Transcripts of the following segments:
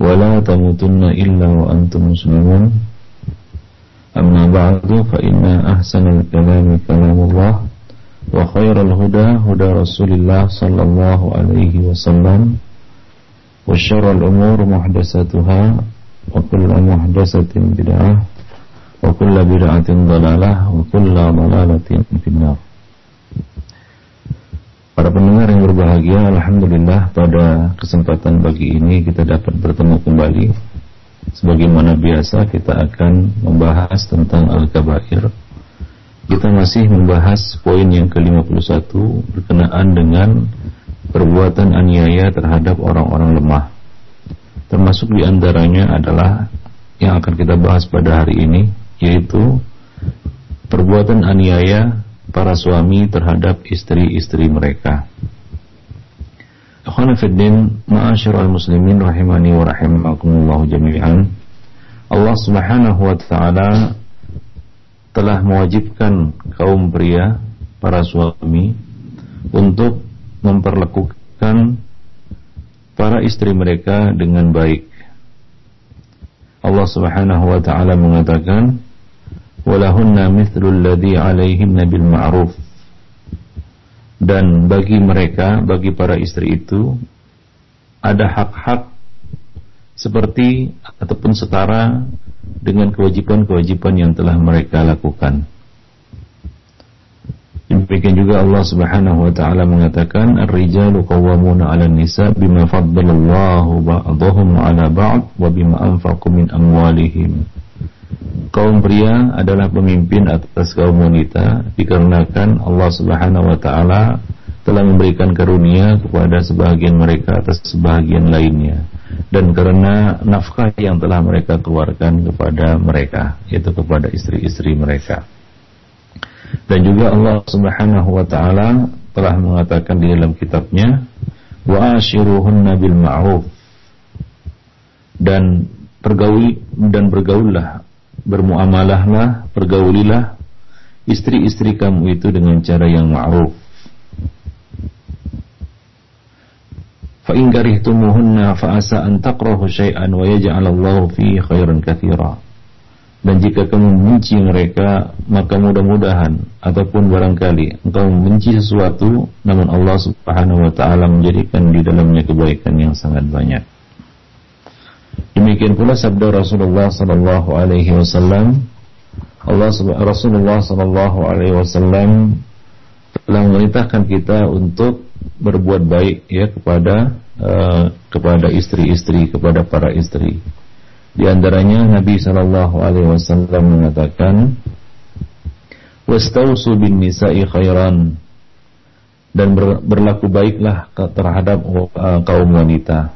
ولا تموتن إلا وأنتم مسلمون أما بعد فإن أحسن الكلام كلام الله وخير الهدى هدى رسول الله صلى الله عليه وسلم وشر الأمور محدثاتها وكل محدثة بدعة وكل بدعة ضلالة وكل ضلالة في النار Para pendengar yang berbahagia, Alhamdulillah pada kesempatan pagi ini kita dapat bertemu kembali. Sebagaimana biasa kita akan membahas tentang Al-Kabair. Kita masih membahas poin yang ke-51 berkenaan dengan perbuatan aniaya terhadap orang-orang lemah. Termasuk di antaranya adalah yang akan kita bahas pada hari ini, yaitu perbuatan aniaya para suami terhadap istri-istri mereka. Akhwanafiddin, ma'asyiral muslimin rahimani wa rahimakumullah jami'an. Allah Subhanahu wa taala telah mewajibkan kaum pria, para suami untuk memperlakukan para istri mereka dengan baik. Allah Subhanahu wa taala mengatakan, walahunna mithlul ladzi alaihinna bil ma'ruf dan bagi mereka bagi para istri itu ada hak-hak seperti ataupun setara dengan kewajiban-kewajiban yang telah mereka lakukan. Demikian juga Allah Subhanahu wa taala mengatakan ar-rijalu qawwamuna 'alan nisa bima faddalallahu ba'dahum 'ala ba'd wa bima anfaqu min amwalihim kaum pria adalah pemimpin atas kaum wanita dikarenakan Allah Subhanahu wa taala telah memberikan karunia kepada sebagian mereka atas sebagian lainnya dan karena nafkah yang telah mereka keluarkan kepada mereka yaitu kepada istri-istri mereka. Dan juga Allah Subhanahu wa taala telah mengatakan di dalam kitabnya wa bil ma'ruf. Dan pergaul dan bergaullah bermuamalahlah, pergaulilah istri-istri kamu itu dengan cara yang ma'ruf. Fa in karihtumuhunna fa asa an takrahu syai'an wa yaj'alallahu fihi khairan katsira. Dan jika kamu membenci mereka, maka mudah-mudahan ataupun barangkali engkau membenci sesuatu, namun Allah Subhanahu wa taala menjadikan di dalamnya kebaikan yang sangat banyak. Demikian pula sabda Rasulullah sallallahu alaihi wasallam Allah Rasulullah sallallahu alaihi wasallam telah memerintahkan kita untuk berbuat baik ya kepada uh, kepada istri-istri kepada para istri. Di antaranya Nabi sallallahu alaihi wasallam mengatakan wastausu bin nisa'i khairan dan berlaku baiklah terhadap uh, kaum wanita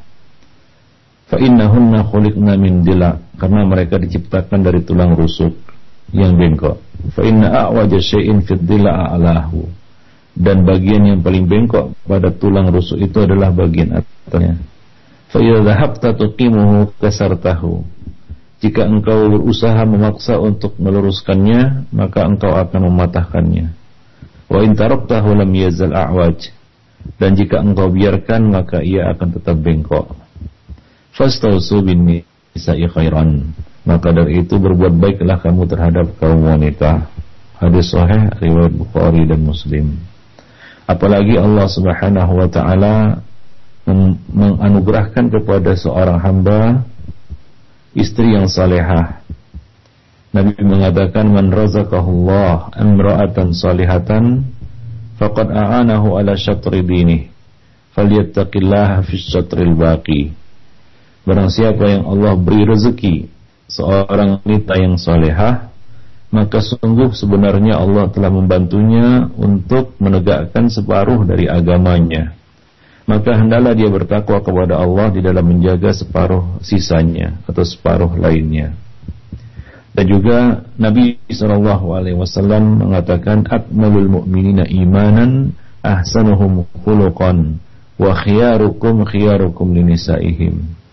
Fa innahunna khuliqna min dila karena mereka diciptakan dari tulang rusuk yang bengkok. Fa inna a'waja syai'in fid dila a'lahu. Dan bagian yang paling bengkok pada tulang rusuk itu adalah bagian atasnya. Fa idza dhahabta tuqimuhu kasartahu. Jika engkau berusaha memaksa untuk meluruskannya, maka engkau akan mematahkannya. Wa in taraktahu lam yazal a'waj. Dan jika engkau biarkan, maka ia akan tetap bengkok fastausu bin nisa'i khairan. Maka dari itu berbuat baiklah kamu terhadap kaum wanita. Hadis sahih riwayat Bukhari dan Muslim. Apalagi Allah Subhanahu wa taala menganugerahkan kepada seorang hamba istri yang salehah. Nabi mengatakan man razaqahullah imra'atan salihatan faqad a'anahu ala syatri dinih falyattaqillaha fi syatril baqi Barang siapa yang Allah beri rezeki seorang wanita yang solehah, maka sungguh sebenarnya Allah telah membantunya untuk menegakkan separuh dari agamanya. Maka hendaklah dia bertakwa kepada Allah di dalam menjaga separuh sisanya atau separuh lainnya. Dan juga Nabi Wasallam mengatakan, "Akmalul mu'minina imanan, ahsanuhum khuluqan, wa khiyarukum khiyarukum linisaihim."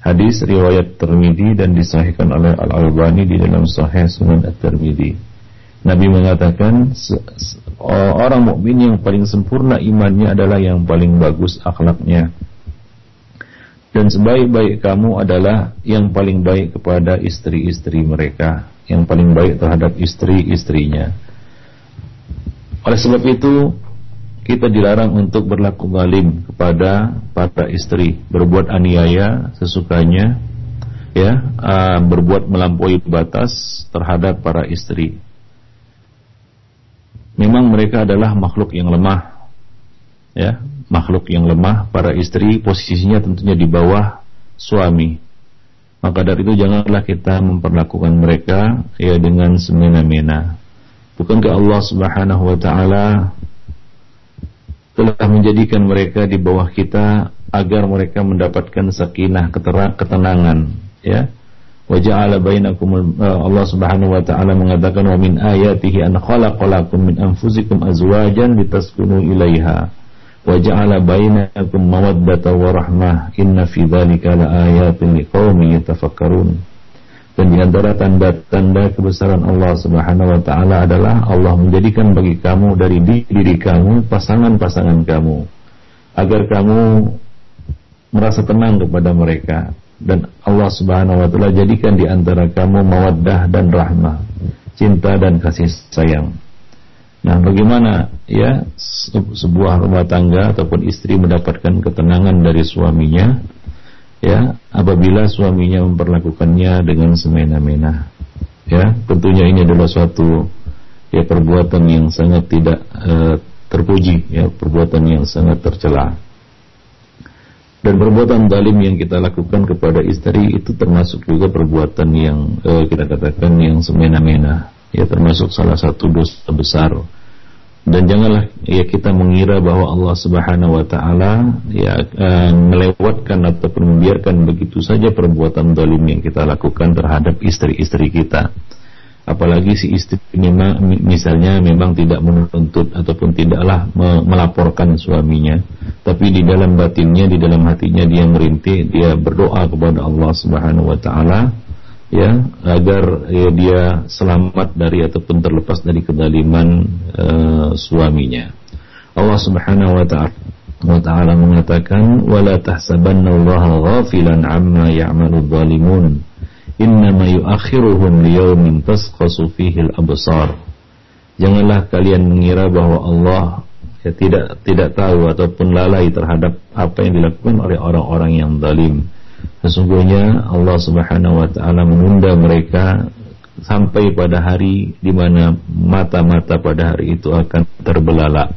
Hadis riwayat Tirmidzi dan disahihkan oleh Al Albani di dalam Sahih Sunan At-Tirmidzi. Nabi mengatakan orang mukmin yang paling sempurna imannya adalah yang paling bagus akhlaknya dan sebaik-baik kamu adalah yang paling baik kepada istri-istri mereka, yang paling baik terhadap istri-istrinya. Oleh sebab itu, kita dilarang untuk berlaku zalim kepada para istri, berbuat aniaya sesukanya, ya, uh, berbuat melampaui batas terhadap para istri. Memang mereka adalah makhluk yang lemah, ya, makhluk yang lemah, para istri posisinya tentunya di bawah suami. Maka dari itu janganlah kita memperlakukan mereka ya dengan semena-mena. Bukankah Allah Subhanahu wa taala telah menjadikan mereka di bawah kita agar mereka mendapatkan sakinah ketenangan ya. Wa ja'ala bainakum eh, Allah Subhanahu wa taala mengatakan wa min ayatihi an khalaqalakum min anfusikum azwajan litaskunu ilaiha. Wa ja'ala bainakum mawaddatan wa rahmah. Inna fi dzalika laayatin liqaumin yatafakkarun dan di antara tanda-tanda kebesaran Allah Subhanahu wa taala adalah Allah menjadikan bagi kamu dari diri kamu pasangan-pasangan kamu agar kamu merasa tenang kepada mereka. Dan Allah Subhanahu wa taala jadikan di antara kamu mawaddah dan rahmah cinta dan kasih sayang. Nah, bagaimana ya sebuah rumah tangga ataupun istri mendapatkan ketenangan dari suaminya ya apabila suaminya memperlakukannya dengan semena-mena. Ya, tentunya ini adalah suatu ya perbuatan yang sangat tidak uh, terpuji ya, perbuatan yang sangat tercela. Dan perbuatan dalim yang kita lakukan kepada istri itu termasuk juga perbuatan yang uh, kita katakan yang semena-mena ya termasuk salah satu dosa besar dan janganlah ya kita mengira bahwa Allah Subhanahu wa taala ya uh, melewatkan ataupun membiarkan begitu saja perbuatan zalim yang kita lakukan terhadap istri-istri kita. Apalagi si istri memang misalnya memang tidak menuntut ataupun tidaklah melaporkan suaminya tapi di dalam batinnya di dalam hatinya dia merintih dia berdoa kepada Allah Subhanahu wa taala ya agar ya, dia selamat dari ataupun terlepas dari kedaliman uh, suaminya. Allah Subhanahu wa taala wa ta'ala mengatakan wala tahsabannallaha ghafilan amma ya'malu dhalimun innama yuakhiruhum liyaumin tasqasu fihi al-absar janganlah kalian mengira bahwa Allah ya, tidak tidak tahu ataupun lalai terhadap apa yang dilakukan oleh orang-orang yang zalim Sesungguhnya Allah Subhanahu wa taala menunda mereka sampai pada hari di mana mata-mata pada hari itu akan terbelalak.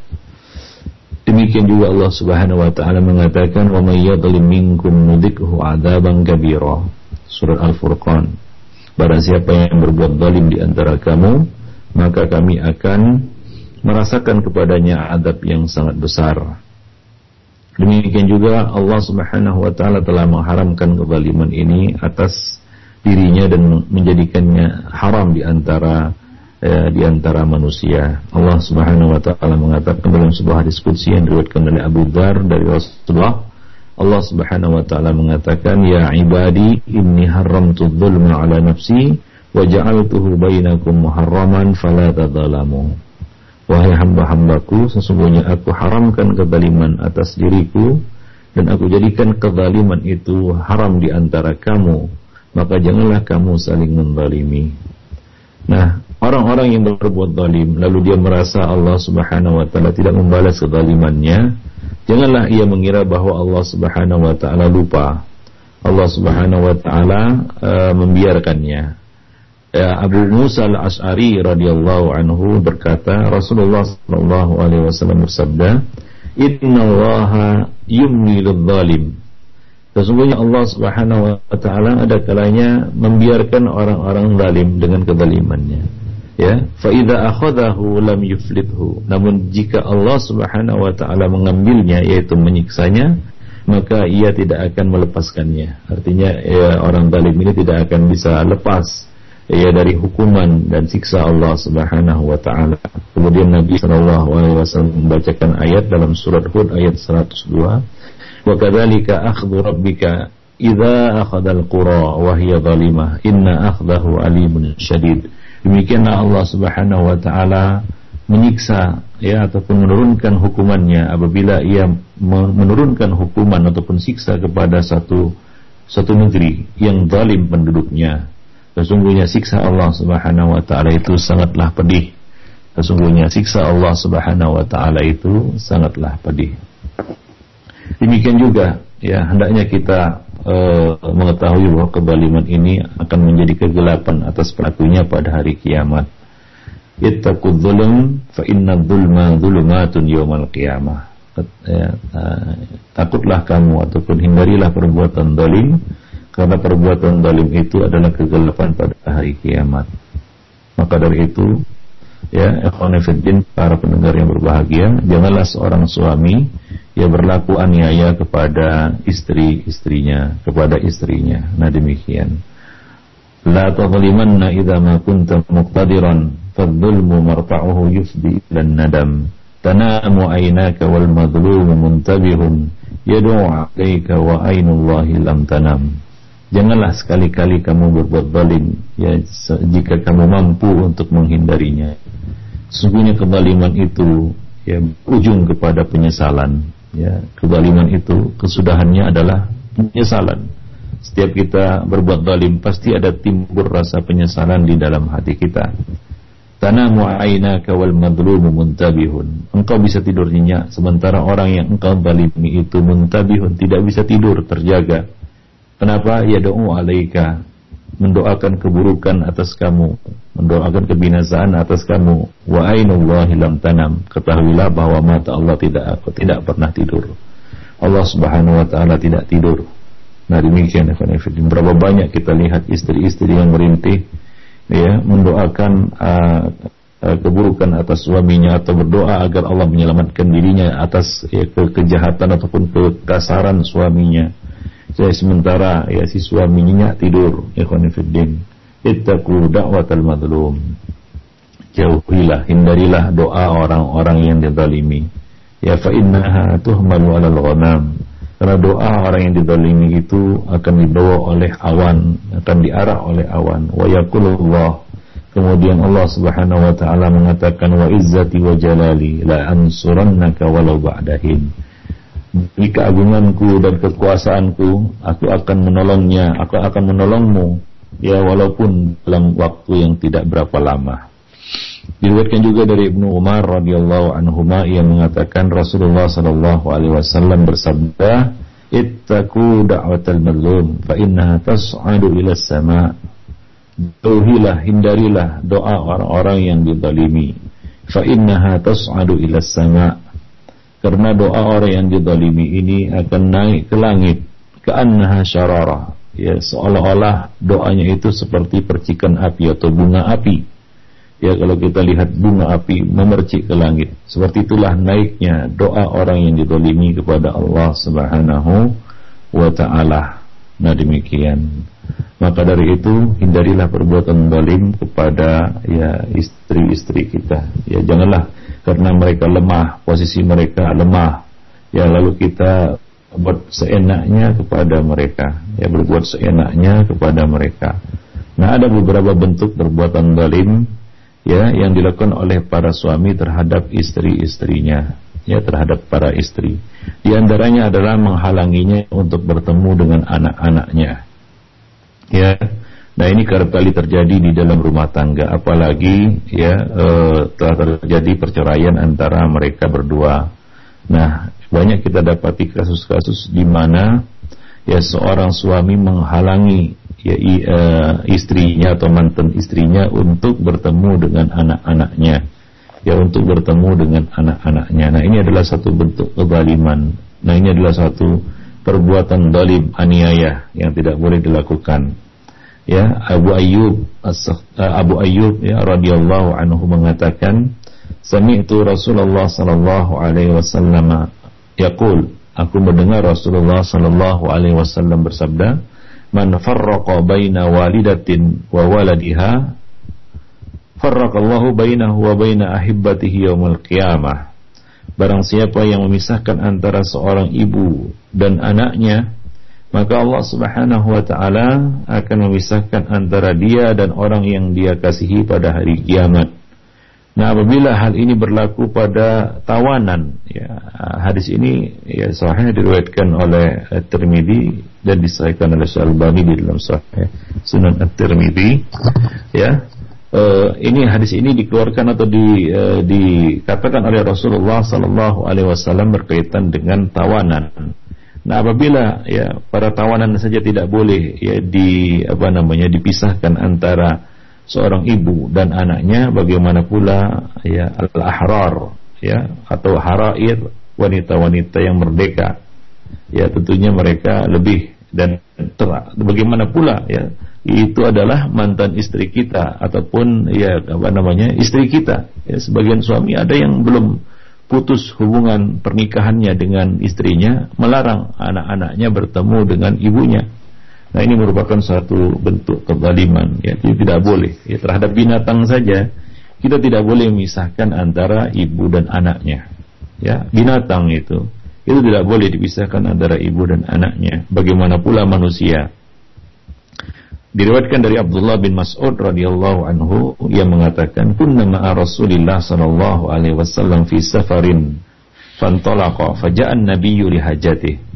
Demikian juga Allah Subhanahu wa taala mengatakan wa may yadhlim minkum adzaban. Surat Al-Furqan. Barang siapa yang berbuat zalim di antara kamu, maka kami akan merasakan kepadanya adab yang sangat besar. Demikian juga Allah Subhanahu wa taala telah mengharamkan kezaliman ini atas dirinya dan menjadikannya haram di antara eh, di antara manusia. Allah Subhanahu wa taala mengatakan dalam sebuah hadis qudsi yang diriwayatkan oleh Abu Dzar dari Rasulullah Allah Subhanahu wa taala mengatakan ya ibadi inni haramtu dzulma ala nafsi wa ja'altuhu bainakum muharraman fala tadzalamu. Wahai hamba-hambaku, sesungguhnya aku haramkan kezaliman atas diriku dan aku jadikan kezaliman itu haram di antara kamu, maka janganlah kamu saling menzalimi. Nah, orang-orang yang berbuat zalim lalu dia merasa Allah Subhanahu wa taala tidak membalas kezalimannya, janganlah ia mengira bahwa Allah Subhanahu wa taala lupa. Allah Subhanahu wa taala uh, membiarkannya ya, Abu Musa al-Ash'ari radhiyallahu anhu berkata Rasulullah sallallahu alaihi wasallam bersabda Inna allaha yumni lidzalim Sesungguhnya Allah Subhanahu wa taala ada kalanya membiarkan orang-orang zalim dengan kezalimannya. Ya, fa idza akhadahu lam yuflithu. Namun jika Allah Subhanahu wa taala mengambilnya yaitu menyiksanya, maka ia tidak akan melepaskannya. Artinya ya, orang zalim ini tidak akan bisa lepas ya dari hukuman dan siksa Allah Subhanahu wa taala. Kemudian Nabi sallallahu alaihi wasallam membacakan ayat dalam surat Hud ayat 102. Wa kadzalika akhdhu rabbika idza akhadha al-qura wa hiya zalimah inna akhdahu alimun syadid. Demikianlah Allah Subhanahu wa taala menyiksa ya ataupun menurunkan hukumannya apabila ia menurunkan hukuman ataupun siksa kepada satu satu negeri yang zalim penduduknya sesungguhnya siksa Allah Subhanahu wa taala itu sangatlah pedih. Sesungguhnya siksa Allah Subhanahu wa taala itu sangatlah pedih. Demikian juga ya hendaknya kita uh, mengetahui bahwa kebaliman ini akan menjadi kegelapan atas pelakunya pada hari kiamat. Ittaqud fa inna dzulma dzulumatun yaumal qiyamah. Ya, uh, takutlah kamu ataupun hindarilah perbuatan zalim karena perbuatan zalim itu adalah kegelapan pada hari kiamat. Maka dari itu, ya, ikhwanifiddin, para pendengar yang berbahagia, janganlah seorang suami yang berlaku aniaya kepada istri-istrinya, kepada istrinya. Nah demikian. La tadlimanna idza ma kunta muqtadiran fadhulmu marfa'uhu yufdi ilan nadam. Tanamu aynaka wal madlumu muntabihun yad'u 'alayka wa 'aynullahi lam tanam. Janganlah sekali-kali kamu berbuat zalim ya jika kamu mampu untuk menghindarinya. Sesungguhnya kezaliman itu ya ujung kepada penyesalan ya. Kezaliman itu kesudahannya adalah penyesalan. Setiap kita berbuat zalim pasti ada timbul rasa penyesalan di dalam hati kita. Tanamu aynaka wal madlumu muntabihun. Engkau bisa tidur nyenyak sementara orang yang engkau zalimi itu muntabihun tidak bisa tidur terjaga. Kenapa? Ya doa alaika mendoakan keburukan atas kamu, mendoakan kebinasaan atas kamu. Wa ainullahi lam tanam. Ketahuilah bahwa mata Allah tidak tidak pernah tidur. Allah Subhanahu wa taala tidak tidur. Nah demikian Berapa banyak kita lihat istri-istri yang merintih ya mendoakan uh, uh, keburukan atas suaminya atau berdoa agar Allah menyelamatkan dirinya atas ya, ke kejahatan ataupun kekasaran suaminya. Saya sementara ya si suaminya tidur, ikhwan fillah. Ittaqu da'watal madlum. Jauhilah, hindarilah doa orang-orang yang dizalimi. Ya fa innaha tuhmalu 'alal ghanam karena doa orang yang didolimi itu akan dibawa oleh awan, akan diarah oleh awan. Wa yakulullah. Kemudian Allah Subhanahu wa taala mengatakan wa izzati wa jalali la ansurannaka walau ba'dahin. Di keagunganku dan kekuasaanku, aku akan menolongnya, aku akan menolongmu ya walaupun dalam waktu yang tidak berapa lama. Diriwayatkan juga dari Ibnu Umar radhiyallahu anhu yang mengatakan Rasulullah sallallahu alaihi wasallam bersabda, "Ittaqu da'watal mazlum fa innaha tas'adu ila sama." Jauhilah, hindarilah doa orang-orang yang dizalimi. Fa innaha tas'adu ila sama. Karena doa orang yang dizalimi ini akan naik ke langit, ka'annaha syarara. Ya, seolah-olah doanya itu seperti percikan api atau bunga api Ya kalau kita lihat bunga api memercik ke langit. Seperti itulah naiknya doa orang yang didolimi kepada Allah subhanahu wa ta'ala. Nah demikian. Maka dari itu hindarilah perbuatan zalim kepada ya istri-istri kita. Ya janganlah karena mereka lemah, posisi mereka lemah. Ya lalu kita buat seenaknya kepada mereka. Ya berbuat seenaknya kepada mereka. Nah ada beberapa bentuk perbuatan zalim ya yang dilakukan oleh para suami terhadap istri-istrinya ya terhadap para istri di antaranya adalah menghalanginya untuk bertemu dengan anak-anaknya. Ya. Nah ini kerap kali terjadi di dalam rumah tangga. Apalagi ya e, telah terjadi perceraian antara mereka berdua. Nah banyak kita dapati kasus-kasus di mana ya seorang suami menghalangi ya uh, istrinya atau mantan istrinya untuk bertemu dengan anak-anaknya ya untuk bertemu dengan anak-anaknya. Nah ini adalah satu bentuk kezaliman. Nah ini adalah satu perbuatan dalim aniaya yang tidak boleh dilakukan. Ya Abu Ayyub uh, Abu Ayyub ya radhiyallahu anhu mengatakan sami'tu Rasulullah sallallahu alaihi wasallam yaqul. Aku mendengar Rasulullah sallallahu alaihi wasallam bersabda, "Man farraqa baina walidatin wa waladiha, farraqallahu bainahu wa baina ahibbatihi yaumil qiyamah." Barang siapa yang memisahkan antara seorang ibu dan anaknya, maka Allah Subhanahu wa taala akan memisahkan antara dia dan orang yang dia kasihi pada hari kiamat. Nah, apabila hal ini berlaku pada tawanan, ya, hadis ini ya sahih diriwayatkan oleh At-Tirmidzi dan disahihkan oleh Syalbani di dalam Sahih Sunan At-Tirmidzi. Ya. Uh, ini hadis ini dikeluarkan atau di, uh, dikatakan oleh Rasulullah sallallahu alaihi wasallam berkaitan dengan tawanan. Nah, apabila ya para tawanan saja tidak boleh ya di apa namanya dipisahkan antara seorang ibu dan anaknya bagaimana pula ya al-ahrar ya atau harair wanita-wanita yang merdeka ya tentunya mereka lebih dan ter, bagaimana pula ya itu adalah mantan istri kita ataupun ya apa namanya istri kita ya sebagian suami ada yang belum putus hubungan pernikahannya dengan istrinya melarang anak-anaknya bertemu dengan ibunya Nah ini merupakan satu bentuk kezaliman ya, itu tidak boleh ya, terhadap binatang saja kita tidak boleh memisahkan antara ibu dan anaknya. Ya, binatang itu itu tidak boleh dipisahkan antara ibu dan anaknya. Bagaimana pula manusia? Diriwayatkan dari Abdullah bin Mas'ud radhiyallahu anhu yang mengatakan kunna ma'a Rasulillah sallallahu alaihi wasallam fi safarin fantalaqa faja'an nabiyyu li hajatihi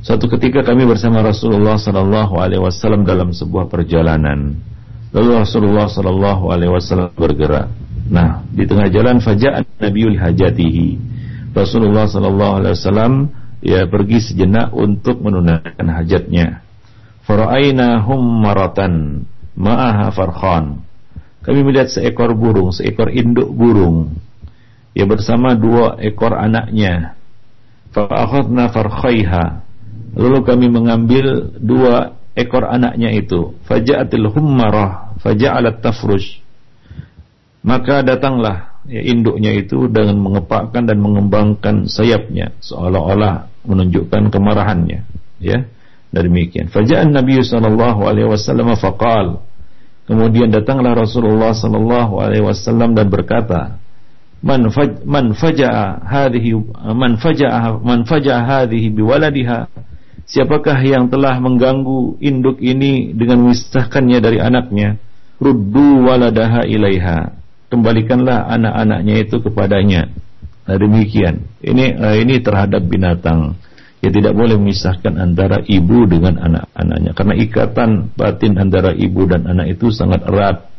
Suatu ketika kami bersama Rasulullah sallallahu alaihi wasallam dalam sebuah perjalanan. Lalu Rasulullah sallallahu alaihi wasallam bergerak. Nah, di tengah jalan faja'an nabiyul hajatihi. Rasulullah sallallahu alaihi wasallam ya pergi sejenak untuk menunaikan hajatnya. Fara'aina maratan ma'aha farkhan. Kami melihat seekor burung, seekor induk burung ya bersama dua ekor anaknya. Fa'akhadna farkhaiha Lalu kami mengambil dua ekor anaknya itu. Faja'atil hummarah, faja'alat tafrush. Maka datanglah ya, induknya itu dengan mengepakkan dan mengembangkan sayapnya seolah-olah menunjukkan kemarahannya, ya. Dan demikian. Faja'an Nabi sallallahu alaihi wasallam faqal. Kemudian datanglah Rasulullah sallallahu alaihi wasallam dan berkata, "Man faj man faja'a hadhihi man faja'a man faja'a hadhihi biwaladiha Siapakah yang telah mengganggu induk ini dengan memisahkannya dari anaknya? Ruddu waladaha ilaiha. Kembalikanlah anak-anaknya itu kepadanya. Nah, demikian. Ini uh, ini terhadap binatang. Ya tidak boleh memisahkan antara ibu dengan anak-anaknya karena ikatan batin antara ibu dan anak itu sangat erat.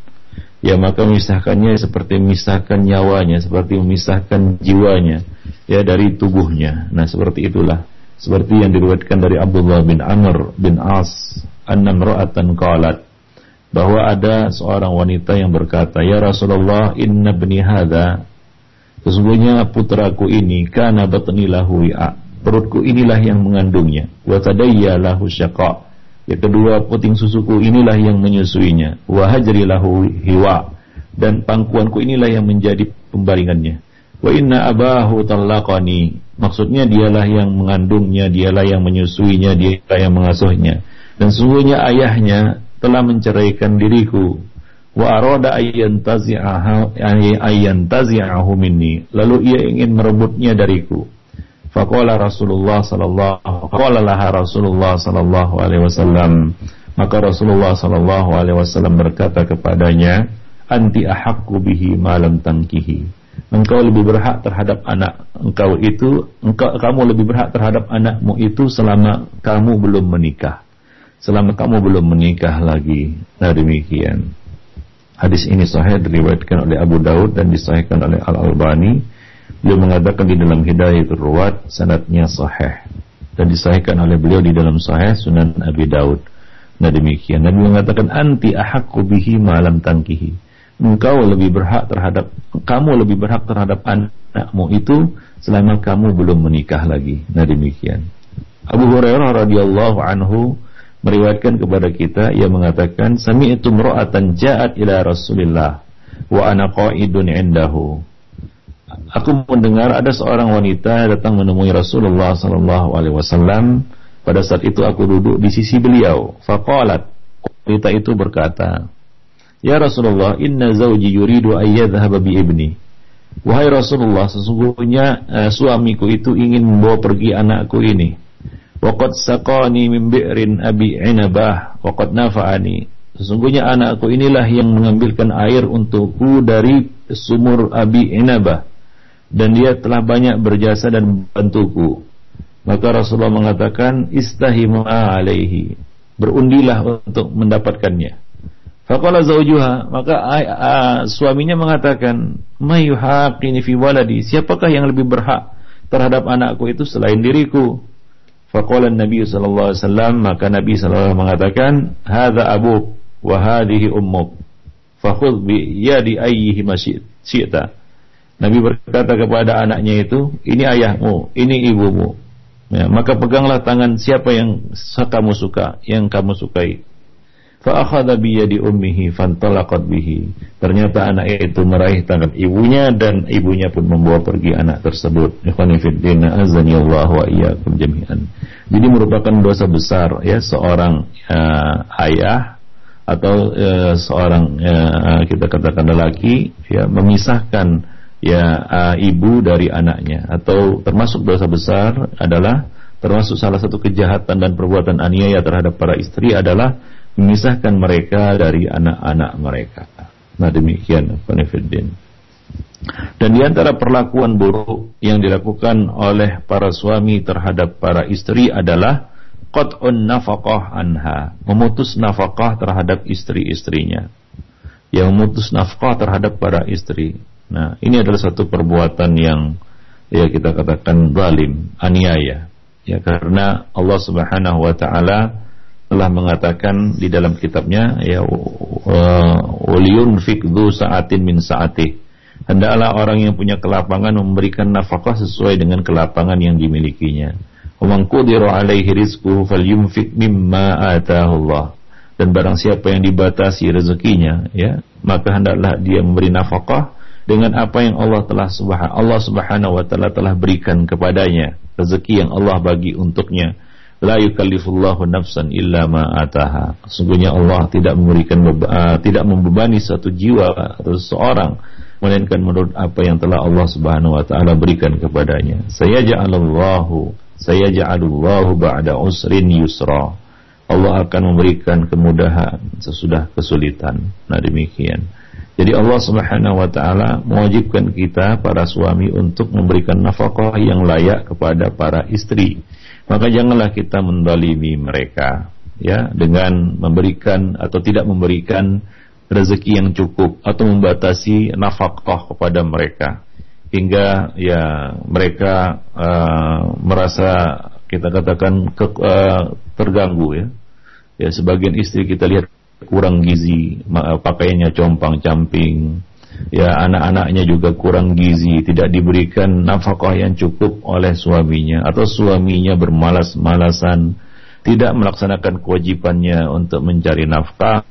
Ya maka memisahkannya seperti memisahkan nyawanya, seperti memisahkan jiwanya ya dari tubuhnya. Nah, seperti itulah seperti yang diriwayatkan dari Abdullah bin Amr bin As annam ra'atan qalat bahwa ada seorang wanita yang berkata ya Rasulullah inna bni hadza sesungguhnya putraku ini kana batni lahu ya perutku inilah yang mengandungnya wa tadayya syaqa ya kedua puting susuku inilah yang menyusuinya wa hajri lahu hiwa dan pangkuanku inilah yang menjadi pembaringannya wa inna abahu talaqani Maksudnya dialah yang mengandungnya, dialah yang menyusuinya, dialah yang mengasuhnya. Dan sungguhnya ayahnya telah menceraikan diriku. Wa arada ayyan tazi'ahu minni. Lalu ia ingin merebutnya dariku. Faqala Rasulullah sallallahu qala laha Rasulullah sallallahu alaihi wasallam. Maka Rasulullah sallallahu alaihi wasallam berkata kepadanya anti ahaqqu bihi ma lam tankihi engkau lebih berhak terhadap anak engkau itu engkau kamu lebih berhak terhadap anakmu itu selama kamu belum menikah. Selama kamu belum menikah lagi. Nah demikian. Hadis ini sahih diriwayatkan oleh Abu Daud dan disahihkan oleh Al Albani beliau mengatakan di dalam Hidayatul Ruwat sanadnya sahih dan disahihkan oleh beliau di dalam sahih Sunan Abi Daud nah demikian Nabi mengatakan anti ahakku bihi malam tangkihi engkau lebih berhak terhadap kamu lebih berhak terhadap anakmu itu selama kamu belum menikah lagi. Nah demikian. Abu Hurairah radhiyallahu anhu meriwayatkan kepada kita ia mengatakan sami'tu imra'atan ja'at ila Rasulillah wa ana qa'idun indahu. Aku mendengar ada seorang wanita datang menemui Rasulullah sallallahu alaihi wasallam. Pada saat itu aku duduk di sisi beliau. Faqalat wanita itu berkata, "Ya Rasulullah, inna zawji yuridu an yadhhaba bi ibni." Wahai Rasulullah, sesungguhnya uh, suamiku itu ingin membawa pergi anakku ini. Waqad saqani min bi'rin abi inabah waqad nafa'ani. Sesungguhnya anakku inilah yang mengambilkan air untukku dari sumur Abi Inabah dan dia telah banyak berjasa dan membantuku. Maka Rasulullah mengatakan istahima alaihi. Berundilah untuk mendapatkannya. Faqala zaujuha, maka suaminya mengatakan, "Mayuhaqini fi waladi?" Siapakah yang lebih berhak terhadap anakku itu selain diriku? Faqala Nabi sallallahu alaihi wasallam, maka Nabi sallallahu alaihi wasallam mengatakan, "Hadza abuk." wa hadhihi ummuk fakhudh bi yadi ayyihi syi'ta Nabi berkata kepada anaknya itu ini ayahmu ini ibumu. Ya, maka peganglah tangan siapa yang kamu suka yang kamu sukai. Fa akhadha bi yadi ummihi fantalaqat bihi. Ternyata anak itu meraih tangan ibunya dan ibunya pun membawa pergi anak tersebut. Jami'an. Jadi merupakan dosa besar ya seorang uh, ayah atau e, seorang e, kita katakan lelaki ya memisahkan ya e, ibu dari anaknya atau termasuk dosa besar adalah termasuk salah satu kejahatan dan perbuatan aniaya terhadap para istri adalah memisahkan mereka dari anak-anak mereka. Nah demikian Konfidin. Dan di antara perlakuan buruk yang dilakukan oleh para suami terhadap para istri adalah qat'un nafaqah anha, memutus nafkah terhadap istri-istrinya yang memutus nafkah terhadap para istri. Nah, ini adalah satu perbuatan yang ya kita katakan zalim, aniaya. Ya karena Allah Subhanahu wa taala telah mengatakan di dalam kitabnya ya uliyun fikdu saatin min saati hendaklah orang yang punya kelapangan memberikan nafkah sesuai dengan kelapangan yang dimilikinya Umangku diro qadira alaihi rizquhu falyunfiq mimma atahullah. Dan barang siapa yang dibatasi rezekinya, ya, maka hendaklah dia memberi nafkah dengan apa yang Allah telah subhanahu Allah Subhanahu wa taala telah berikan kepadanya, rezeki yang Allah bagi untuknya. La yukallifullahu nafsan illa ma ataha. Sungguhnya Allah tidak memberikan uh, tidak membebani satu jiwa atau seseorang melainkan menurut apa yang telah Allah Subhanahu wa taala berikan kepadanya. Saya ja'alallahu saya ja'alullahu ba'da usrin yusra. Allah akan memberikan kemudahan sesudah kesulitan. Nah demikian. Jadi Allah Subhanahu wa taala mewajibkan kita para suami untuk memberikan nafkah yang layak kepada para istri. Maka janganlah kita mendalimi mereka ya dengan memberikan atau tidak memberikan rezeki yang cukup atau membatasi nafkah kepada mereka hingga ya mereka uh, merasa kita katakan ke, uh, terganggu ya. Ya sebagian istri kita lihat kurang gizi, pakaiannya compang-camping. Ya anak-anaknya juga kurang gizi, tidak diberikan nafkah yang cukup oleh suaminya atau suaminya bermalas-malasan, tidak melaksanakan kewajibannya untuk mencari nafkah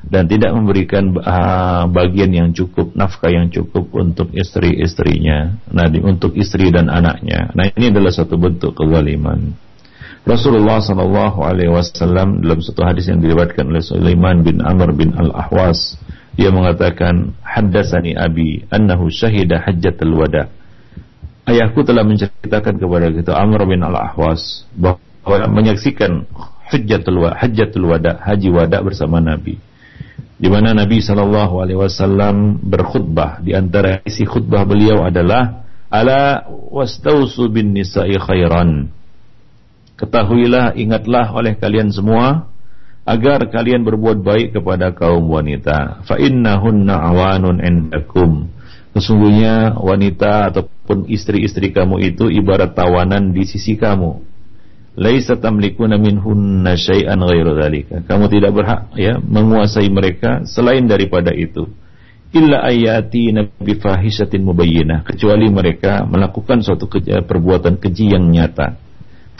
dan tidak memberikan uh, bagian yang cukup nafkah yang cukup untuk istri-istrinya. Nah untuk istri dan anaknya. Nah ini adalah satu bentuk kezaliman Rasulullah Shallallahu Alaihi Wasallam dalam satu hadis yang diriwayatkan oleh Sulaiman bin Amr bin Al Ahwas dia mengatakan haddasani abi annahu syahida hajjatul wada. Ayahku telah menceritakan kepada kita Amr bin Al Ahwas bahwa menyaksikan hajjatul wada, hajjatul wada haji wada bersama Nabi. Di mana Nabi Shallallahu Alaihi Wasallam berkhutbah. Di antara isi khutbah beliau adalah ala wastausu bin nisa'i khairan ketahuilah ingatlah oleh kalian semua agar kalian berbuat baik kepada kaum wanita fa innahunna awanun indakum sesungguhnya wanita ataupun istri-istri kamu itu ibarat tawanan di sisi kamu laisa tamlikuna minhunna syai'an ghairu dzalika. Kamu tidak berhak ya menguasai mereka selain daripada itu. Illa ayati nabi fahishatin mubayyinah kecuali mereka melakukan suatu perbuatan keji yang nyata.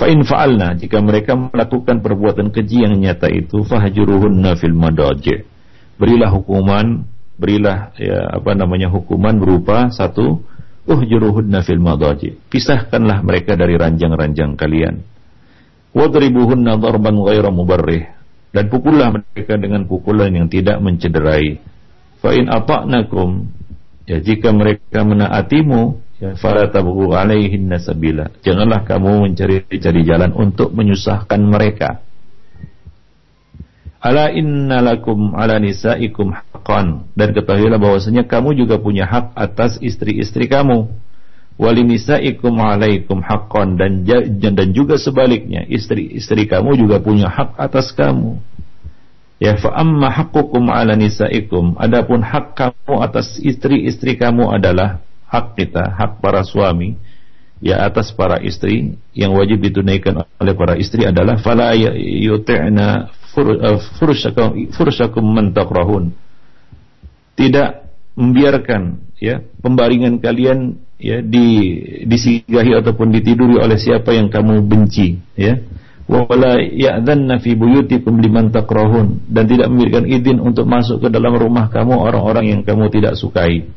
Fa in fa'alna jika mereka melakukan perbuatan keji yang nyata itu fahjuruhunna fil madaji. Berilah hukuman, berilah ya apa namanya hukuman berupa satu uhjuruhunna fil madaji. Pisahkanlah mereka dari ranjang-ranjang kalian. Wadribuhunna darban ghaira mubarrih. Dan pukullah mereka dengan pukulan yang tidak mencederai. Fa in ata'nakum ya jika mereka menaatimu fala tabghu alaihin sabila. Janganlah kamu mencari-cari jalan untuk menyusahkan mereka. Ala innalakum ala nisaikum haqqan dan ketahuilah bahwasanya kamu juga punya hak atas istri-istri kamu. Wali nisaikum alaikum haqqan dan dan juga sebaliknya istri-istri kamu juga punya hak atas kamu. Ya fa amma haqqukum ala nisaikum adapun hak kamu atas istri-istri kamu adalah hak kita, hak para suami ya atas para istri yang wajib ditunaikan oleh para istri adalah fala yuti'na Eh, furusyakum takrahun. Tidak membiarkan ya pembaringan kalian ya di disigahi ataupun ditiduri oleh siapa yang kamu benci ya wala ya'dhanna fi buyutikum liman takrahun dan tidak memberikan izin untuk masuk ke dalam rumah kamu orang-orang yang kamu tidak sukai.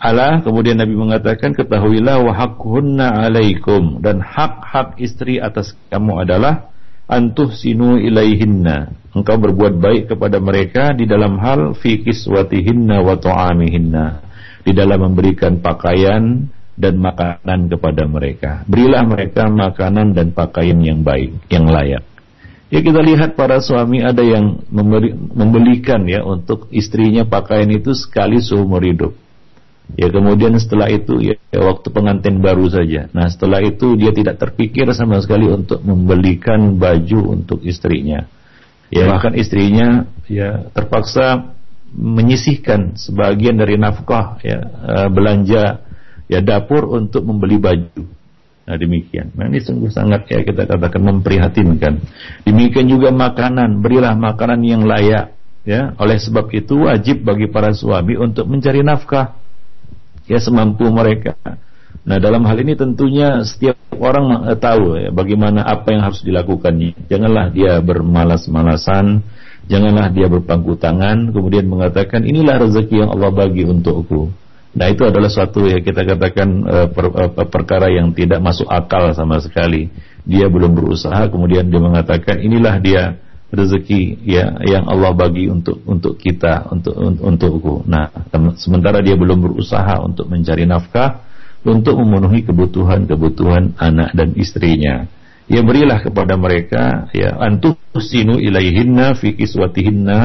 Allah kemudian Nabi mengatakan ketahuilah wa haqqunna alaikum. Dan hak-hak istri atas kamu adalah antuh sinu ilaihinna. Engkau berbuat baik kepada mereka di dalam hal fi kiswatihinna wa ta'amihinna. Di dalam memberikan pakaian dan makanan kepada mereka. Berilah mereka makanan dan pakaian yang baik yang layak. Ya kita lihat para suami ada yang membelikan ya untuk istrinya pakaian itu sekali seumur hidup Ya kemudian setelah itu ya, ya waktu pengantin baru saja. Nah setelah itu dia tidak terpikir sama sekali untuk membelikan baju untuk istrinya. Ya bahkan istrinya ya terpaksa menyisihkan sebagian dari nafkah ya uh, belanja ya dapur untuk membeli baju. Nah demikian. Nah ini sungguh sangat ya kita katakan memprihatinkan. Demikian juga makanan, berilah makanan yang layak. Ya, oleh sebab itu wajib bagi para suami untuk mencari nafkah ya semampu mereka. Nah dalam hal ini tentunya setiap orang tahu ya, bagaimana apa yang harus dilakukannya. Janganlah dia bermalas-malasan, janganlah dia berpangku tangan, kemudian mengatakan inilah rezeki yang Allah bagi untukku. Nah itu adalah suatu ya kita katakan uh, per, uh, perkara yang tidak masuk akal sama sekali. Dia belum berusaha, kemudian dia mengatakan inilah dia rezeki ya yang Allah bagi untuk untuk kita untuk untukku. Nah, sementara dia belum berusaha untuk mencari nafkah untuk memenuhi kebutuhan-kebutuhan anak dan istrinya. Ya berilah kepada mereka ya antusinu ilaihinna fi kiswatihinna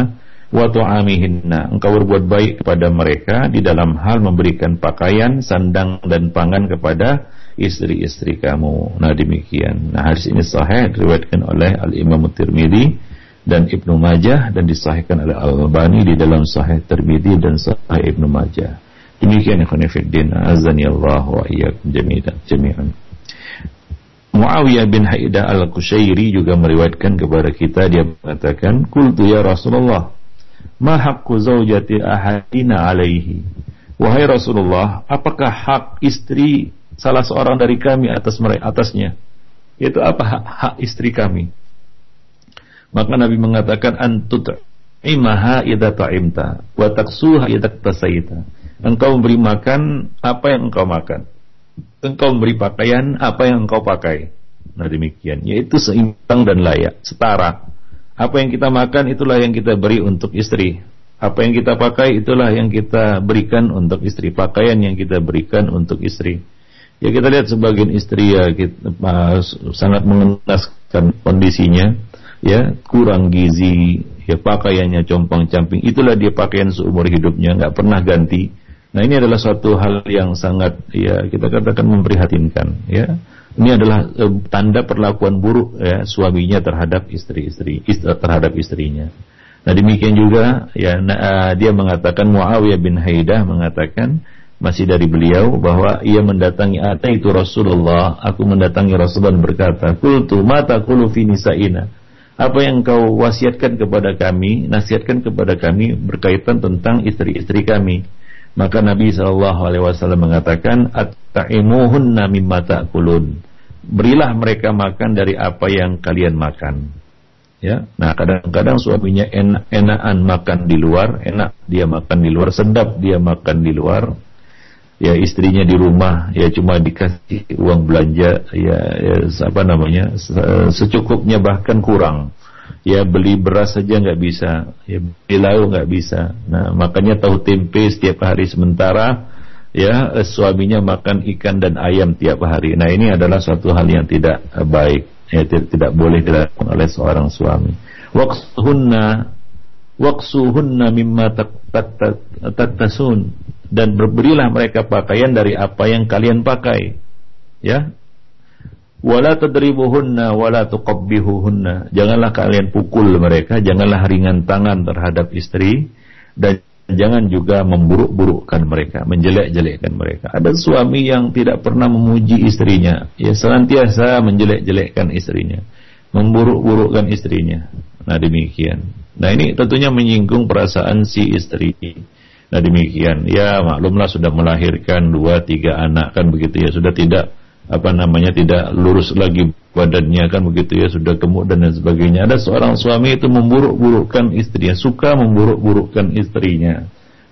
wa tu'amihinna. Engkau berbuat baik kepada mereka di dalam hal memberikan pakaian, sandang dan pangan kepada istri-istri kamu. Nah demikian. Nah hadis ini sahih diriwayatkan oleh Al Imam Tirmidzi dan Ibnu Majah dan disahihkan oleh Al-Albani di dalam Sahih Tirmidzi dan Sahih Ibnu Majah. Demikian ya khonifuddin azani Allah wa iyyakum jami'an. Muawiyah bin Haidah Al-Kushairi juga meriwayatkan kepada kita dia mengatakan, "Qultu ya Rasulullah, ma haqqu zaujati ahadina alaihi?" Wahai Rasulullah, apakah hak istri salah seorang dari kami atas mereka atasnya? Yaitu apa hak, hak istri kami? Maka Nabi mengatakan antut imaha idza ta'imta wa taksuha idza tasaita. Engkau memberi makan apa yang engkau makan. Engkau memberi pakaian apa yang engkau pakai. Nah demikian, yaitu seimbang dan layak, setara. Apa yang kita makan itulah yang kita beri untuk istri. Apa yang kita pakai itulah yang kita berikan untuk istri. Pakaian yang kita berikan untuk istri. Ya kita lihat sebagian istri ya kita, uh, sangat mengenaskan kondisinya ya kurang gizi, ya pakaiannya compang camping, itulah dia pakaian seumur hidupnya, nggak pernah ganti. Nah ini adalah suatu hal yang sangat ya kita katakan memprihatinkan ya. Ini adalah e, tanda perlakuan buruk ya suaminya terhadap istri-istri istri, terhadap istrinya. Nah demikian juga ya nah, uh, dia mengatakan Muawiyah bin Haidah mengatakan masih dari beliau bahwa ia mendatangi Ata itu Rasulullah, aku mendatangi Rasulullah berkata, "Qultu mata qulu fi nisa'ina?" Apa yang kau wasiatkan kepada kami, nasihatkan kepada kami berkaitan tentang istri-istri kami. Maka Nabi Shallallahu Alaihi Wasallam mengatakan, "At-ta'imuhunna mimma ta'kulun." Berilah mereka makan dari apa yang kalian makan. Ya, nah kadang-kadang suaminya enak-enakan makan di luar, enak dia makan di luar, sedap dia makan di luar. Ya istrinya di rumah ya cuma dikasih uang belanja ya, ya apa namanya secukupnya bahkan kurang. Ya beli beras saja nggak bisa ya beli lauk nggak bisa. Nah makanya tahu tempe setiap hari sementara ya suaminya makan ikan dan ayam tiap hari. Nah ini adalah suatu hal yang tidak baik ya tidak boleh dilakukan oleh seorang suami. Waqsuhunna waqsuhunna mimma tattasun dan berberilah mereka pakaian dari apa yang kalian pakai. Ya. Wala tadribuhunna wala tuqabbihuhunna. Janganlah kalian pukul mereka, janganlah ringan tangan terhadap istri dan jangan juga memburuk-burukkan mereka, menjelek-jelekkan mereka. Ada suami yang tidak pernah memuji istrinya, ya senantiasa menjelek-jelekkan istrinya, memburuk-burukkan istrinya. Nah, demikian. Nah, ini tentunya menyinggung perasaan si istri. Nah demikian, ya maklumlah sudah melahirkan dua tiga anak kan begitu ya sudah tidak apa namanya tidak lurus lagi badannya kan begitu ya sudah gemuk dan lain sebagainya. Ada seorang suami itu memburuk-burukkan istrinya, suka memburuk-burukkan istrinya.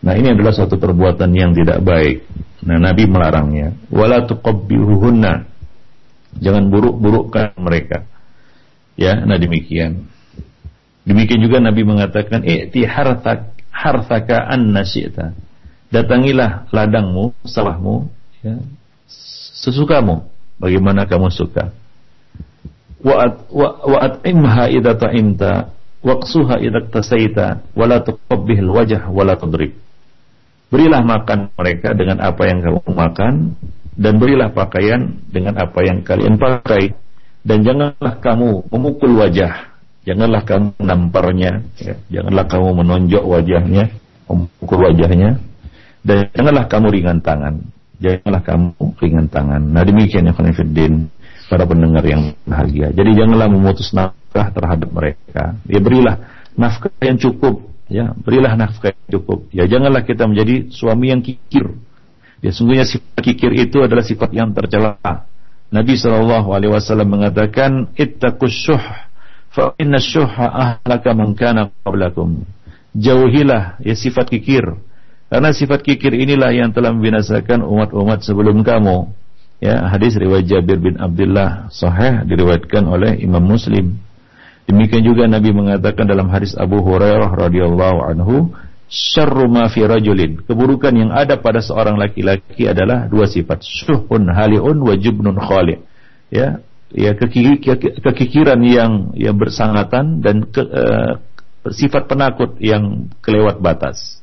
Nah ini adalah suatu perbuatan yang tidak baik. Nah Nabi melarangnya. Wala tuqabbihuhunna. Jangan buruk-burukkan mereka. Ya, nah demikian. Demikian juga Nabi mengatakan, "I'ti harthaka anna syi'ta. Datangilah ladangmu, sawahmu, ya, sesukamu, bagaimana kamu suka. Wa wa at'imha idza ta'imta, waqsuha idza tasaita, wa la tuqabbih wajh wa la tudrib. Berilah makan mereka dengan apa yang kamu makan dan berilah pakaian dengan apa yang kalian pakai dan janganlah kamu memukul wajah Janganlah kamu namparnya, ya. janganlah kamu menonjok wajahnya, memukul wajahnya, dan janganlah kamu ringan tangan. Janganlah kamu ringan tangan. Nah demikian ya Khonifuddin, para pendengar yang bahagia. Jadi janganlah memutus nafkah terhadap mereka. Ya berilah nafkah yang cukup, ya berilah nafkah yang cukup. Ya janganlah kita menjadi suami yang kikir. Ya sungguhnya sifat kikir itu adalah sifat yang tercela. Nabi Shallallahu Alaihi Wasallam mengatakan, ittaqus syuh fa inna syuha ahlaka man kana qablakum. Jauhilah ya sifat kikir. Karena sifat kikir inilah yang telah membinasakan umat-umat sebelum kamu. Ya, hadis riwayat Jabir bin Abdullah sahih diriwayatkan oleh Imam Muslim. Demikian juga Nabi mengatakan dalam hadis Abu Hurairah radhiyallahu anhu, syarru ma fi rajulin. Keburukan yang ada pada seorang laki-laki adalah dua sifat, syuhun haliun wa jubnun khali. Ya, ya kekikiran yang yang bersangatan dan ke, uh, sifat penakut yang kelewat batas.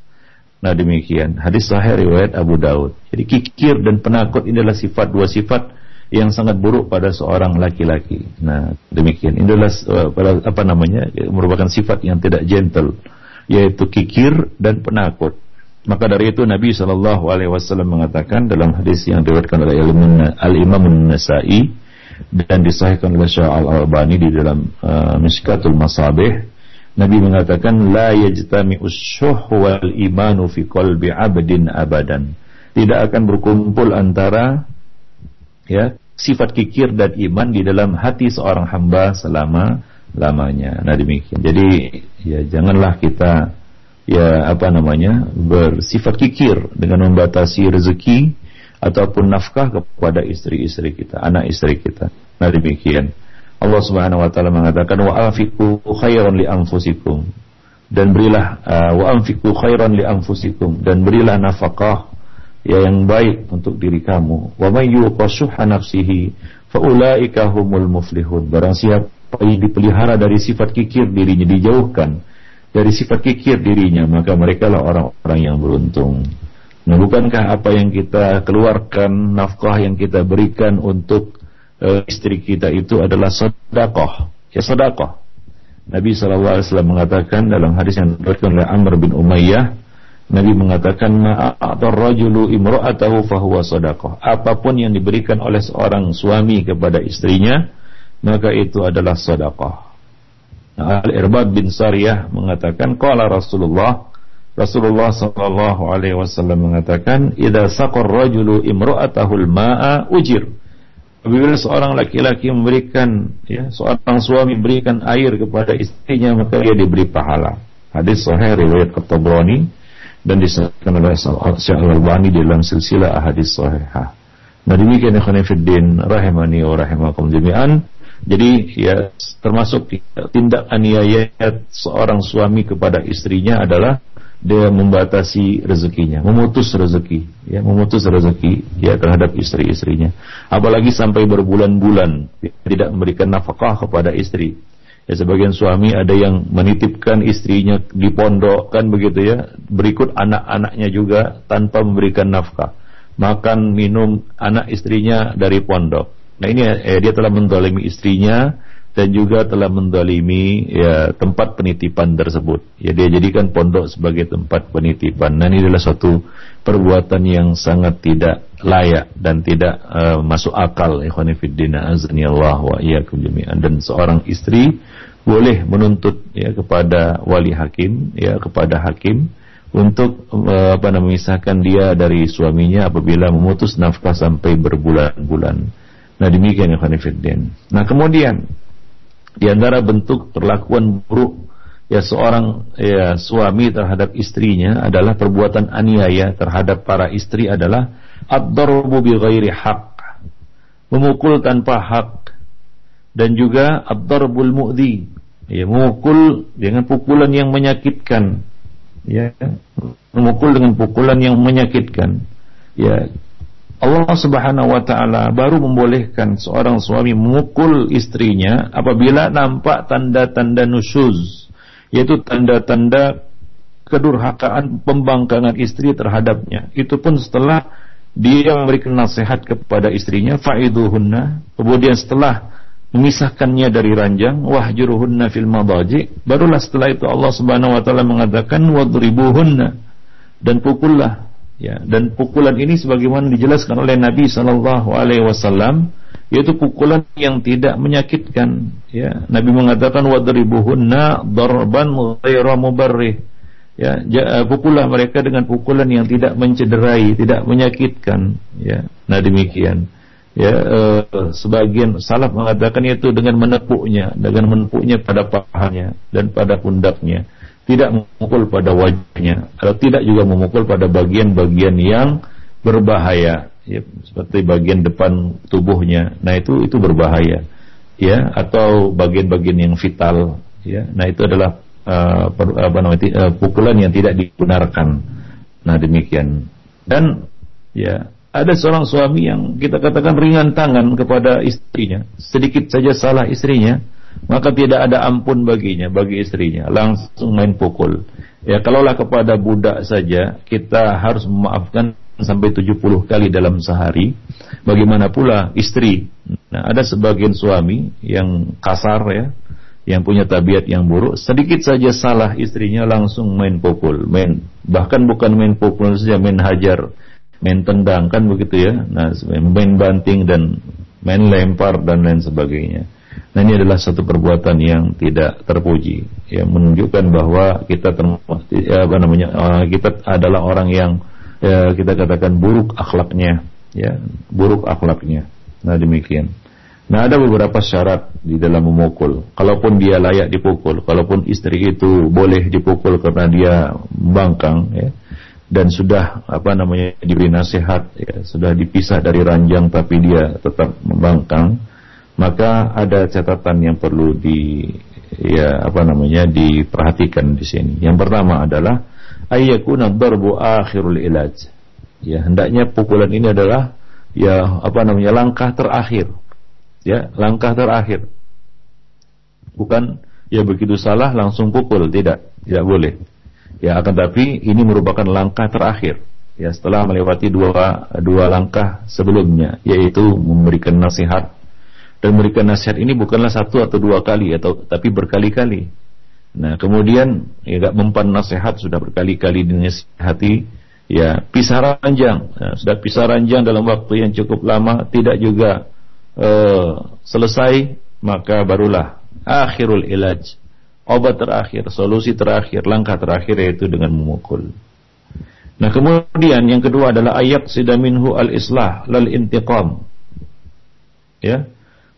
Nah demikian hadis sahih riwayat Abu Daud. Jadi kikir dan penakut ini adalah sifat dua sifat yang sangat buruk pada seorang laki-laki. Nah demikian ini adalah uh, apa namanya merupakan sifat yang tidak gentle yaitu kikir dan penakut. Maka dari itu Nabi Shallallahu Alaihi Wasallam mengatakan dalam hadis yang diriwayatkan oleh Al Imam Nasai dan disahihkan oleh Syekh Al-Albani di dalam uh, Miskatul Masabih Nabi mengatakan la yajtami usyuh wal imanu fi qalbi 'abdin. Tidak akan berkumpul antara ya sifat kikir dan iman di dalam hati seorang hamba selama lamanya. Nah demikian. Jadi ya janganlah kita ya apa namanya bersifat kikir dengan membatasi rezeki ataupun nafkah kepada istri-istri kita, anak istri kita. Nah demikian. Allah Subhanahu wa taala mengatakan wa anfiqu khairan li anfusikum dan berilah uh, wa anfiqu khairan li anfusikum dan berilah nafkah ya yang baik untuk diri kamu. Wa may yuqashuha nafsihi faulaika humul muflihun. Barang siapa yang dipelihara dari sifat kikir dirinya dijauhkan dari sifat kikir dirinya maka mereka lah orang-orang yang beruntung. Nah, bukankah apa yang kita keluarkan, nafkah yang kita berikan untuk uh, istri kita itu adalah sedekah? Ya sedekah. Nabi SAW mengatakan dalam hadis yang diriwayatkan oleh Amr bin Umayyah, Nabi mengatakan ma'atar rajulu imra'atahu fahuwa sedekah. Apa pun yang diberikan oleh seorang suami kepada istrinya, maka itu adalah sedekah. Nah, Al-Irbad bin Sariyah mengatakan qala Rasulullah Rasulullah sallallahu alaihi wasallam mengatakan, "Idza saqar rajulu imra'atahu al-ma'a ujir." Apabila seorang laki-laki memberikan ya, seorang suami memberikan air kepada istrinya, maka dia diberi pahala. Hadis sahih riwayat At-Tabrani dan disebutkan oleh Syekh Al-Albani dalam silsilah ahadits sahihah. Nah demikian ikhwan fillah rahimani wa rahimakum jami'an. Jadi ya termasuk tindak aniaya seorang suami kepada istrinya adalah dia membatasi rezekinya, memutus rezeki, ya memutus rezeki ya terhadap istri-istrinya. Apalagi sampai berbulan-bulan tidak memberikan nafkah kepada istri. Ya sebagian suami ada yang menitipkan istrinya di pondok kan begitu ya, berikut anak-anaknya juga tanpa memberikan nafkah. Makan, minum anak istrinya dari pondok. Nah ini eh, dia telah mendolimi istrinya dan juga telah mendolimi ya tempat penitipan tersebut. Ya dia jadikan pondok sebagai tempat penitipan. Nah ini adalah suatu perbuatan yang sangat tidak layak dan tidak uh, masuk akal. Allah wa jami'an. Dan seorang istri boleh menuntut ya kepada wali hakim ya kepada hakim untuk uh, apa namanya memisahkan dia dari suaminya apabila memutus nafkah sampai berbulan-bulan. Nah demikian ya. Nah kemudian di antara bentuk perlakuan buruk ya seorang ya suami terhadap istrinya adalah perbuatan aniaya terhadap para istri adalah ad-darbu bi ghairi haq. Memukul tanpa hak dan juga ad-darbul mu'dhi ya memukul dengan pukulan yang menyakitkan ya memukul dengan pukulan yang menyakitkan ya Allah Subhanahu wa taala baru membolehkan seorang suami memukul istrinya apabila nampak tanda-tanda nusyuz yaitu tanda-tanda kedurhakaan pembangkangan istri terhadapnya. Itu pun setelah dia memberikan nasihat kepada istrinya faiduhunna kemudian setelah memisahkannya dari ranjang wahjuruhunna fil madaji barulah setelah itu Allah Subhanahu wa taala mengatakan wadribuhunna dan pukullah ya dan pukulan ini sebagaimana dijelaskan oleh Nabi sallallahu alaihi wasallam yaitu pukulan yang tidak menyakitkan. Ya Nabi mengatakan wadribuhunna darban ghaira mubarrih. Ya pukullah mereka dengan pukulan yang tidak mencederai tidak menyakitkan. Ya nah demikian. Ya eh, sebagian salaf mengatakan itu dengan menepuknya dengan menepuknya pada pahanya dan pada pundaknya tidak memukul pada wajahnya. Atau tidak juga memukul pada bagian-bagian yang berbahaya. Ya, seperti bagian depan tubuhnya. Nah itu itu berbahaya. Ya atau bagian-bagian yang vital. Ya nah itu adalah uh, per, apa namanya uh, pukulan yang tidak dibenarkan. Nah demikian. Dan ya ada seorang suami yang kita katakan ringan tangan kepada istrinya, sedikit saja salah istrinya, maka tidak ada ampun baginya, bagi istrinya, langsung main pukul. Ya, kalaulah kepada budak saja kita harus memaafkan sampai 70 kali dalam sehari, bagaimana pula istri? Nah, ada sebagian suami yang kasar ya, yang punya tabiat yang buruk, sedikit saja salah istrinya langsung main pukul, main bahkan bukan main pukul saja, main hajar main tendang kan begitu ya? Nah main banting dan main lempar dan lain sebagainya nah ini adalah satu perbuatan yang tidak terpuji. Ya menunjukkan bahwa kita ya, apa namanya uh, kita adalah orang yang ya, kita katakan buruk akhlaknya ya buruk akhlaknya. Nah demikian. Nah ada beberapa syarat di dalam memukul. Kalaupun dia layak dipukul, kalaupun istri itu boleh dipukul karena dia bangkang, ya, dan sudah apa namanya diberi nasihat ya, sudah dipisah dari ranjang tapi dia tetap membangkang maka ada catatan yang perlu di ya apa namanya diperhatikan di sini. Yang pertama adalah ayyakuna darbu akhirul ilaj. Ya hendaknya pukulan ini adalah ya apa namanya langkah terakhir. Ya langkah terakhir. Bukan ya begitu salah langsung pukul. Tidak tidak boleh. Ya akan tapi ini merupakan langkah terakhir. Ya setelah melewati dua dua langkah sebelumnya yaitu memberikan nasihat dan memberikan nasihat ini bukanlah satu atau dua kali atau tapi berkali-kali. Nah kemudian ya gak mempan nasihat sudah berkali-kali dinasihati ya pisah ranjang ya, sudah pisah ranjang dalam waktu yang cukup lama tidak juga uh, selesai maka barulah akhirul ilaj obat terakhir, solusi terakhir, langkah terakhir yaitu dengan memukul. Nah kemudian yang kedua adalah ayat sidaminhu al-islah lal intiqam. Ya,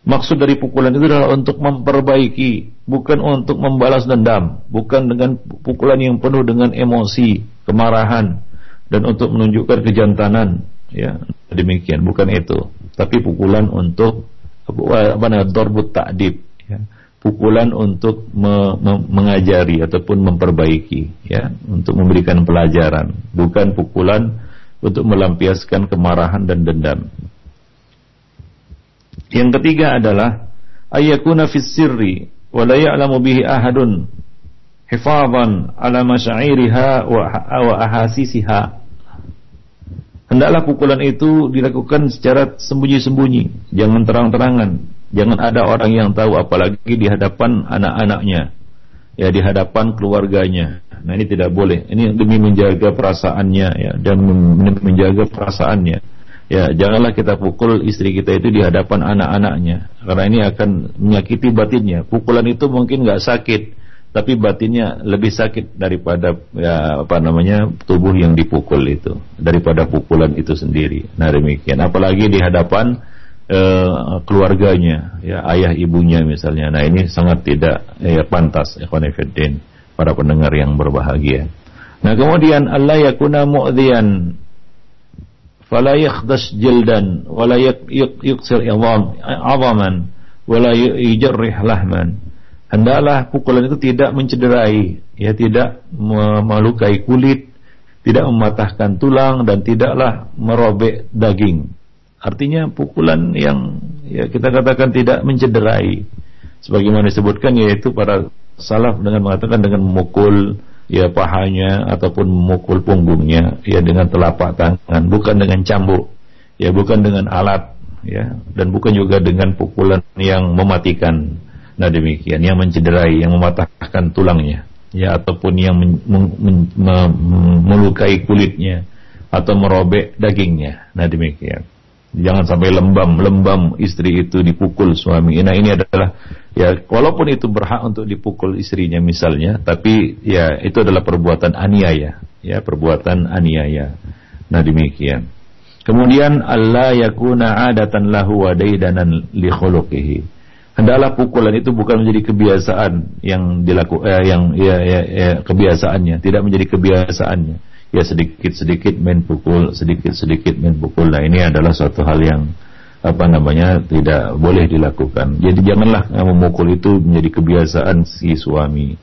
Maksud dari pukulan itu adalah untuk memperbaiki, bukan untuk membalas dendam, bukan dengan pukulan yang penuh dengan emosi, kemarahan, dan untuk menunjukkan kejantanan. Ya, demikian, bukan itu. Tapi pukulan untuk apa namanya, dorbut takdib. Ya. Pukulan untuk me, me, mengajari ataupun memperbaiki, ya, untuk memberikan pelajaran, bukan pukulan untuk melampiaskan kemarahan dan dendam. Yang ketiga adalah ayakuna fis sirri wa la ya'lamu bihi ahadun hifadhan ala masyairiha wa ahasisiha. Hendaklah pukulan itu dilakukan secara sembunyi-sembunyi, jangan terang-terangan. Jangan ada orang yang tahu apalagi di hadapan anak-anaknya. Ya di hadapan keluarganya. Nah ini tidak boleh. Ini demi menjaga perasaannya ya dan menjaga perasaannya Ya, janganlah kita pukul istri kita itu di hadapan anak-anaknya, karena ini akan menyakiti batinnya. Pukulan itu mungkin nggak sakit, tapi batinnya lebih sakit daripada ya apa namanya tubuh yang dipukul itu, daripada pukulan itu sendiri. Nah demikian, apalagi di hadapan uh, keluarganya, ya ayah ibunya misalnya. Nah ini sangat tidak ya, pantas, Ikhwanifidin, para pendengar yang berbahagia. Nah kemudian Allah yakuna mu'dhiyan fala yakhdash jildan wala yuksir azaman wala yujarrih lahman hendaklah pukulan itu tidak mencederai ya tidak melukai kulit tidak mematahkan tulang dan tidaklah merobek daging. Artinya pukulan yang ya kita katakan tidak mencederai. Sebagaimana disebutkan yaitu para salaf dengan mengatakan dengan memukul ya pahanya ataupun memukul punggungnya ya dengan telapak tangan bukan dengan cambuk ya bukan dengan alat ya dan bukan juga dengan pukulan yang mematikan. Nah demikian yang mencederai yang mematahkan tulangnya ya ataupun yang men, men, men, men, melukai kulitnya atau merobek dagingnya. Nah demikian. Jangan sampai lembam-lembam istri itu dipukul suami. Nah ini adalah ya walaupun itu berhak untuk dipukul istrinya misalnya, tapi ya itu adalah perbuatan aniaya, ya perbuatan aniaya. Nah demikian. Kemudian Allah yakuna adatan lahu wa daidanan li khuluqihi. Hendaklah pukulan itu bukan menjadi kebiasaan yang dilakukan eh, yang ya, ya, ya kebiasaannya, tidak menjadi kebiasaannya ya sedikit-sedikit main pukul, sedikit-sedikit main pukul. Nah ini adalah suatu hal yang apa namanya tidak boleh dilakukan. Jadi janganlah memukul itu menjadi kebiasaan si suami.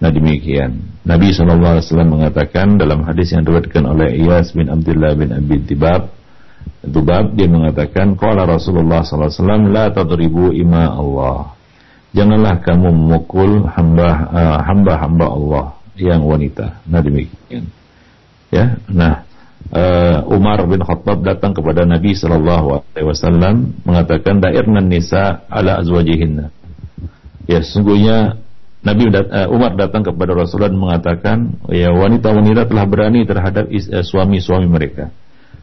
Nah demikian. Nabi SAW mengatakan dalam hadis yang diriwayatkan oleh Iyas bin Abdullah bin Abi Tibab, Tubab dia mengatakan, Qala Rasulullah SAW, La tadribu ima Allah. Janganlah kamu memukul hamba-hamba uh, Allah yang wanita. Nah demikian. Ya, nah uh, Umar bin Khattab datang kepada Nabi Shallallahu Alaihi Wasallam mengatakan dairnan nisa ala azwajihinna. Ya, sungguhnya Nabi uh, Umar datang kepada Rasulullah mengatakan, ya wanita-wanita telah berani terhadap uh, suami-suami mereka.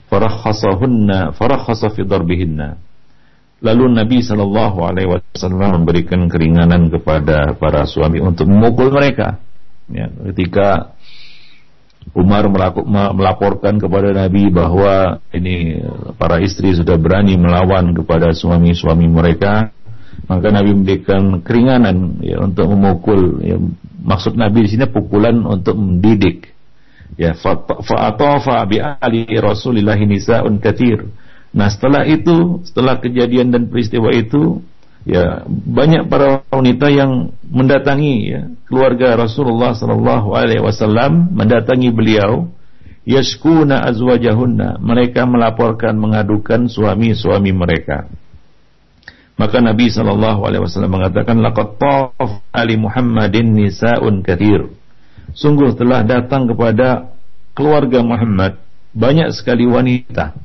Farakhasahunna farakhasa fi darbihinna. Lalu Nabi Shallallahu Alaihi Wasallam memberikan keringanan kepada para suami untuk memukul mereka. Ya, ketika Umar melaporkan kepada Nabi bahwa ini para istri sudah berani melawan kepada suami-suami mereka, maka Nabi memberikan keringanan ya, untuk memukul. Ya, maksud Nabi di sini pukulan untuk mendidik. Ya, fa'atafa bi ali Rasulillah nisaun katsir. Nah, setelah itu, setelah kejadian dan peristiwa itu, ya banyak para wanita yang mendatangi ya, keluarga Rasulullah sallallahu alaihi wasallam mendatangi beliau yashkuna azwajahunna mereka melaporkan mengadukan suami-suami mereka. Maka Nabi sallallahu alaihi wasallam mengatakan laqad taf ali Muhammadin nisaun kathir. Sungguh telah datang kepada keluarga Muhammad banyak sekali wanita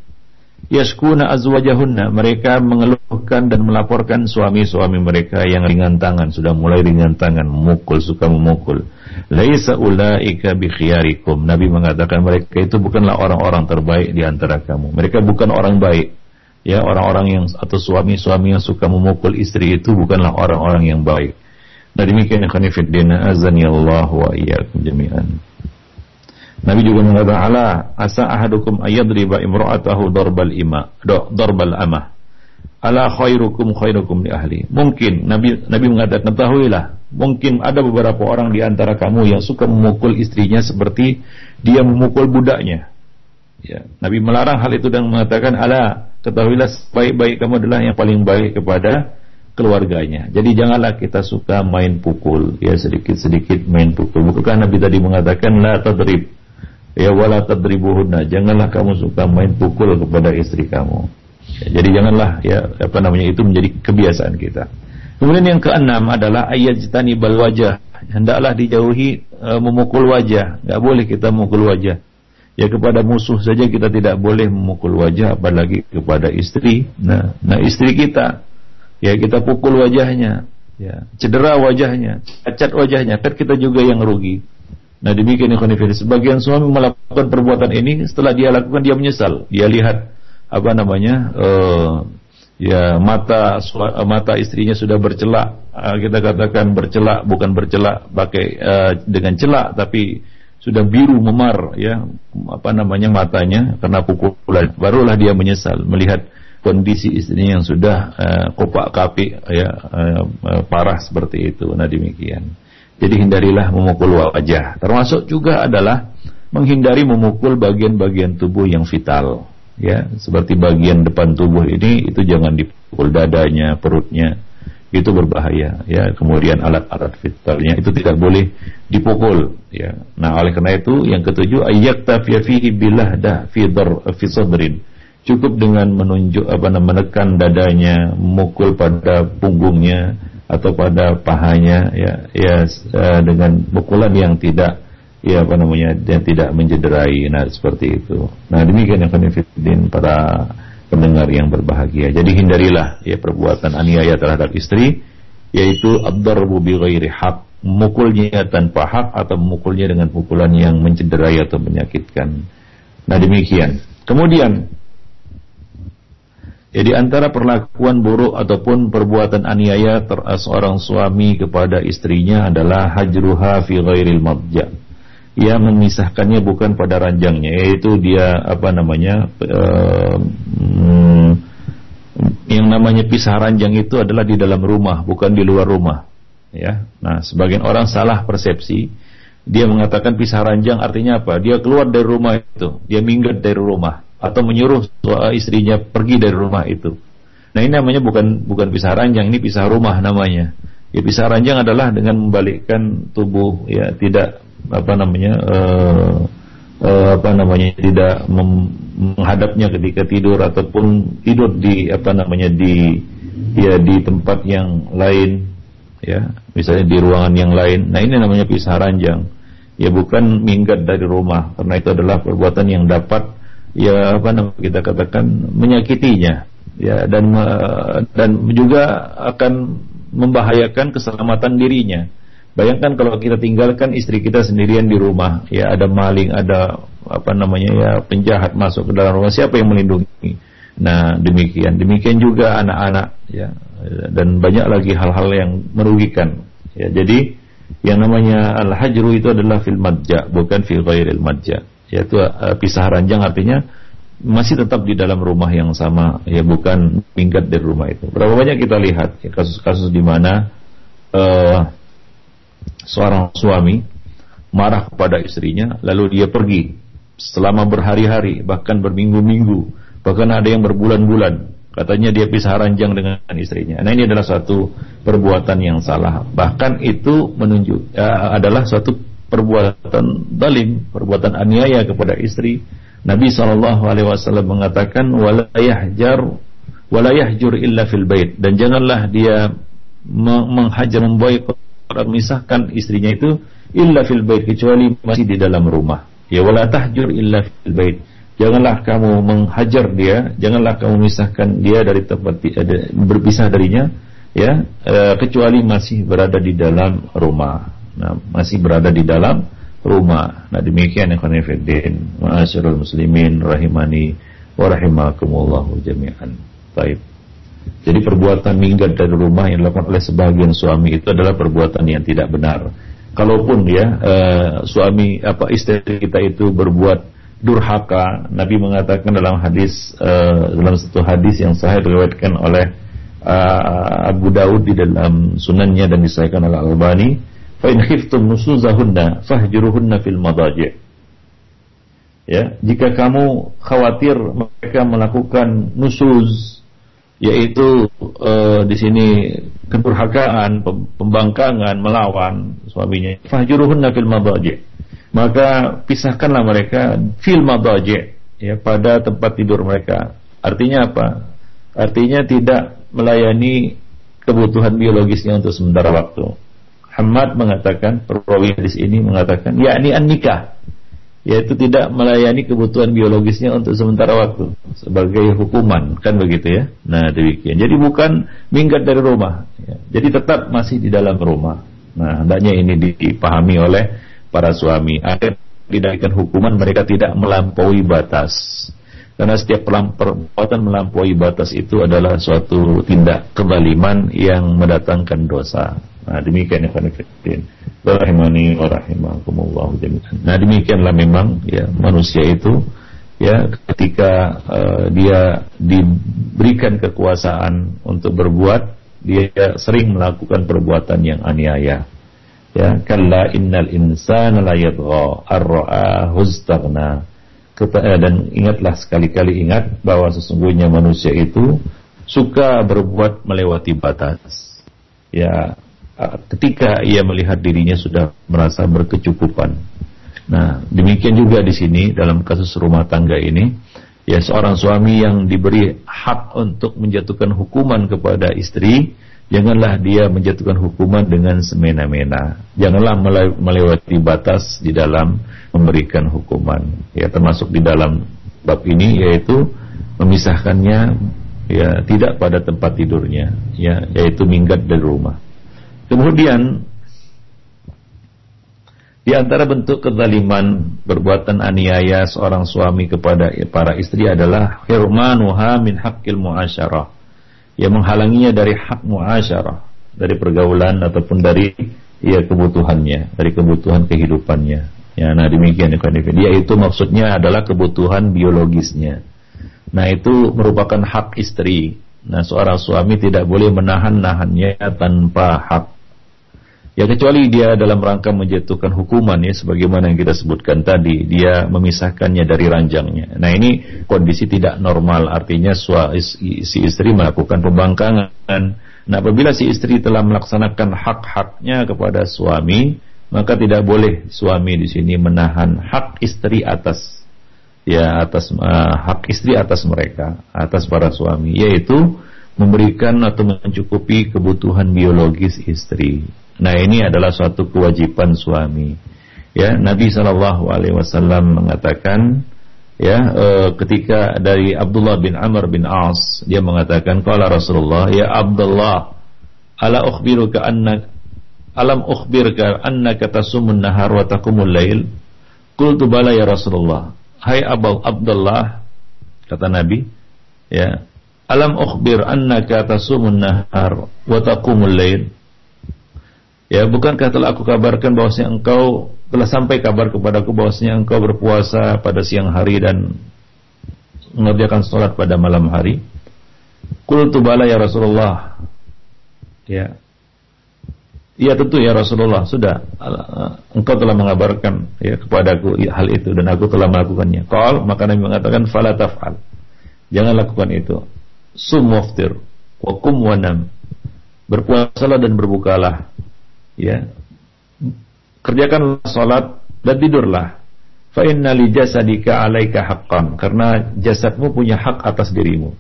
yashkuna azwajahunna. Mereka mengeluhkan dan melaporkan suami-suami mereka yang ringan tangan sudah mulai ringan tangan memukul suka memukul. Laisa ulaika bi khiyarikum. Nabi mengatakan mereka itu bukanlah orang-orang terbaik di antara kamu. Mereka bukan orang baik. Ya orang-orang yang atau suami-suami yang suka memukul istri itu bukanlah orang-orang yang baik. Nah demikian ikhwan fillah azani Allah wa iyyakum jami'an Nabi juga mengatakan ala asa ahadukum ayadriba imra'atahu darbal ima darbal amah ala khairukum khairukum li ahli. Mungkin Nabi Nabi mengatakan ketahuilah, mungkin ada beberapa orang di antara kamu yang suka memukul istrinya seperti dia memukul budaknya. Ya, Nabi melarang hal itu dan mengatakan ala ketahuilah baik-baik kamu adalah yang paling baik kepada keluarganya. Jadi janganlah kita suka main pukul, ya sedikit-sedikit main pukul. Bukankah Nabi tadi mengatakan la tadrib ya wala tadribuhunna. Janganlah kamu suka main pukul kepada istri kamu. Jadi janganlah ya apa namanya itu menjadi kebiasaan kita. Kemudian yang keenam adalah ayat jitani bal wajah. Hendaklah dijauhi e, memukul wajah. Tidak boleh kita memukul wajah. Ya kepada musuh saja kita tidak boleh memukul wajah, apalagi kepada istri. Nah, nah istri kita, ya kita pukul wajahnya, ya cedera wajahnya, cacat wajahnya, kan kita juga yang rugi. Nah demikian ikhwan Sebagian suami melakukan perbuatan ini setelah dia lakukan dia menyesal. Dia lihat apa namanya uh, ya mata mata istrinya sudah bercelak. Uh, kita katakan bercelak bukan bercelak pakai uh, dengan celak tapi sudah biru memar ya apa namanya matanya karena pukulan. Barulah dia menyesal melihat kondisi istrinya yang sudah uh, kopak kapi ya uh, uh, parah seperti itu. Nah demikian jadi hindarilah memukul wajah. Termasuk juga adalah menghindari memukul bagian-bagian tubuh yang vital. Ya seperti bagian depan tubuh ini itu jangan dipukul dadanya perutnya. Itu berbahaya. Ya kemudian alat-alat vitalnya itu tidak boleh dipukul. Ya. Nah oleh karena itu yang ketujuh ayat fihi billah dah fi sadrin. Cukup dengan menunjuk apa namanya menekan dadanya memukul pada punggungnya atau pada pahanya ya ya uh, dengan pukulan yang tidak ya apa namanya yang tidak mencederai. Nah seperti itu. Nah demikian yang konfidin para pendengar yang berbahagia. Jadi hindarilah ya perbuatan aniaya terhadap istri yaitu abdarbu bi ghairi hak memukulnya tanpa hak atau memukulnya dengan pukulan yang mencederai atau menyakitkan. Nah demikian. Kemudian ya, antara perlakuan buruk ataupun perbuatan aniaya seorang suami kepada istrinya adalah hajruha fi ghairil madja. Ia memisahkannya bukan pada ranjangnya yaitu dia apa namanya uh, yang namanya pisah ranjang itu adalah di dalam rumah bukan di luar rumah. Ya nah sebagian orang salah persepsi. Dia mengatakan pisah ranjang artinya apa? Dia keluar dari rumah itu dia minggat dari rumah atau menyuruh istrinya pergi dari rumah itu. Nah ini namanya bukan bukan pisah ranjang ini pisah rumah namanya. Ya pisah ranjang adalah dengan membalikkan tubuh ya tidak apa namanya uh, uh, apa namanya tidak menghadapnya ketika tidur ataupun tidur di apa namanya di ya di tempat yang lain ya misalnya di ruangan yang lain. Nah ini namanya pisah ranjang. Ya bukan minggat dari rumah karena itu adalah perbuatan yang dapat ya apa namanya kita katakan menyakitinya ya dan dan juga akan membahayakan keselamatan dirinya Bayangkan kalau kita tinggalkan istri kita sendirian di rumah, ya ada maling, ada apa namanya ya penjahat masuk ke dalam rumah, siapa yang melindungi? Nah demikian, demikian juga anak-anak, ya dan banyak lagi hal-hal yang merugikan. Ya jadi yang namanya al-hajru itu adalah fil madja, bukan fil ghairil madja. Yaitu uh, pisah ranjang artinya masih tetap di dalam rumah yang sama, ya bukan minggat dari rumah itu. Berapa banyak kita lihat ya, kasus-kasus di mana uh, seorang suami marah kepada istrinya lalu dia pergi selama berhari-hari bahkan berminggu-minggu bahkan ada yang berbulan-bulan. Katanya dia pisah ranjang dengan istrinya. Nah ini adalah suatu perbuatan yang salah. Bahkan itu menunjuk uh, adalah suatu perbuatan dalim perbuatan aniaya kepada istri Nabi Shallallahu Alaihi Wasallam mengatakan walayah jur illa fil bait dan janganlah dia menghajar memboikot memisahkan istrinya itu illa fil bait kecuali masih di dalam rumah. Ya wala tahjur illa fil bait. Janganlah kamu menghajar dia, janganlah kamu memisahkan dia dari tempat berpisah darinya ya e, kecuali masih berada di dalam rumah. Nah, masih berada di dalam rumah. Nah, demikian ikhwan fillah, ma'asyiral muslimin rahimani wa jami'an. Baik. Jadi perbuatan minggat dari rumah yang dilakukan oleh sebagian suami itu adalah perbuatan yang tidak benar. Kalaupun ya uh, suami apa istri kita itu berbuat durhaka. Nabi mengatakan dalam hadis uh, dalam satu hadis yang sahih diriwayatkan oleh uh, Abu Daud di dalam sunannya dan disahkan oleh Al-Albani, "Fa in khiftum nusuzahunna fahjuruhunna fil madaji'." Ya, jika kamu khawatir mereka melakukan nusuz yaitu uh, di sini kedurhakaan, pembangkangan, melawan suaminya. Fahjuruhunna fil madaji. Maka pisahkanlah mereka fil madaji ya pada tempat tidur mereka. Artinya apa? Artinya tidak melayani kebutuhan biologisnya untuk sementara waktu. Hamad mengatakan, perawi hadis ini mengatakan, yakni an nikah yaitu tidak melayani kebutuhan biologisnya untuk sementara waktu sebagai hukuman. Kan begitu ya? Nah demikian. Jadi bukan minggat dari rumah. Ya. jadi tetap masih di dalam rumah. Nah hendaknya ini dipahami oleh para suami. Agar tidak hukuman mereka tidak melampaui batas. Karena setiap perbuatan melampaui batas itu adalah suatu tindak kezaliman yang mendatangkan dosa Nah demikian ya Fanifidin Rahimani wa rahimakumullah Nah demikianlah memang ya manusia itu ya ketika uh, dia diberikan kekuasaan untuk berbuat dia sering melakukan perbuatan yang aniaya. Ya kalla innal insana la yadgha ar-ra'ahu eh, dan ingatlah sekali-kali ingat bahwa sesungguhnya manusia itu suka berbuat melewati batas. Ya ketika ia melihat dirinya sudah merasa berkecukupan. Nah, demikian juga di sini dalam kasus rumah tangga ini, ya seorang suami yang diberi hak untuk menjatuhkan hukuman kepada istri, janganlah dia menjatuhkan hukuman dengan semena-mena. Janganlah melewati batas di dalam memberikan hukuman. Ya, termasuk di dalam bab ini yaitu memisahkannya ya tidak pada tempat tidurnya, ya yaitu minggat dari rumah. Kemudian di antara bentuk kezaliman perbuatan aniaya seorang suami kepada para istri adalah hirmanuha min haqqil muasyarah. Yang menghalanginya dari hak muasyarah, dari pergaulan ataupun dari ya kebutuhannya, dari kebutuhan kehidupannya. Ya, nah demikian Dia itu maksudnya adalah kebutuhan biologisnya. Nah itu merupakan hak istri. Nah seorang suami tidak boleh menahan-nahannya tanpa hak Ya kecuali dia dalam rangka menjatuhkan hukuman ya sebagaimana yang kita sebutkan tadi, dia memisahkannya dari ranjangnya. Nah, ini kondisi tidak normal artinya si istri melakukan pembangkangan. Nah, apabila si istri telah melaksanakan hak-haknya kepada suami, maka tidak boleh suami di sini menahan hak istri atas ya atas uh, hak istri atas mereka, atas para suami, yaitu memberikan atau mencukupi kebutuhan biologis istri. Nah ini adalah suatu kewajiban suami. Ya Nabi Shallallahu Alaihi Wasallam mengatakan ya e, ketika dari Abdullah bin Amr bin As dia mengatakan kalau Rasulullah ya Abdullah ala ukhbiruka anna alam ukhbirka annaka tasumun nahar wa taqumul lail qultu bala ya Rasulullah hai Abu Abdullah kata Nabi ya alam ukhbir annaka tasumun nahar wa taqumul lail Ya, bukankah telah aku kabarkan bahwasanya engkau telah sampai kabar kepadaku bahwasanya engkau berpuasa pada siang hari dan mengerjakan sholat pada malam hari? Qultu bala ya Rasulullah. Ya. Iya tentu ya Rasulullah, sudah engkau telah mengabarkan ya kepadaku hal itu dan aku telah melakukannya. Qal maka Nabi mengatakan fala taf'al. Jangan lakukan itu. Sum waftir wa kum wanam. Berpuasalah dan berbukalah ya. Kerjakanlah salat dan tidurlah. Fa inna li jasadika alaika haqqan. Karena jasadmu punya hak atas dirimu.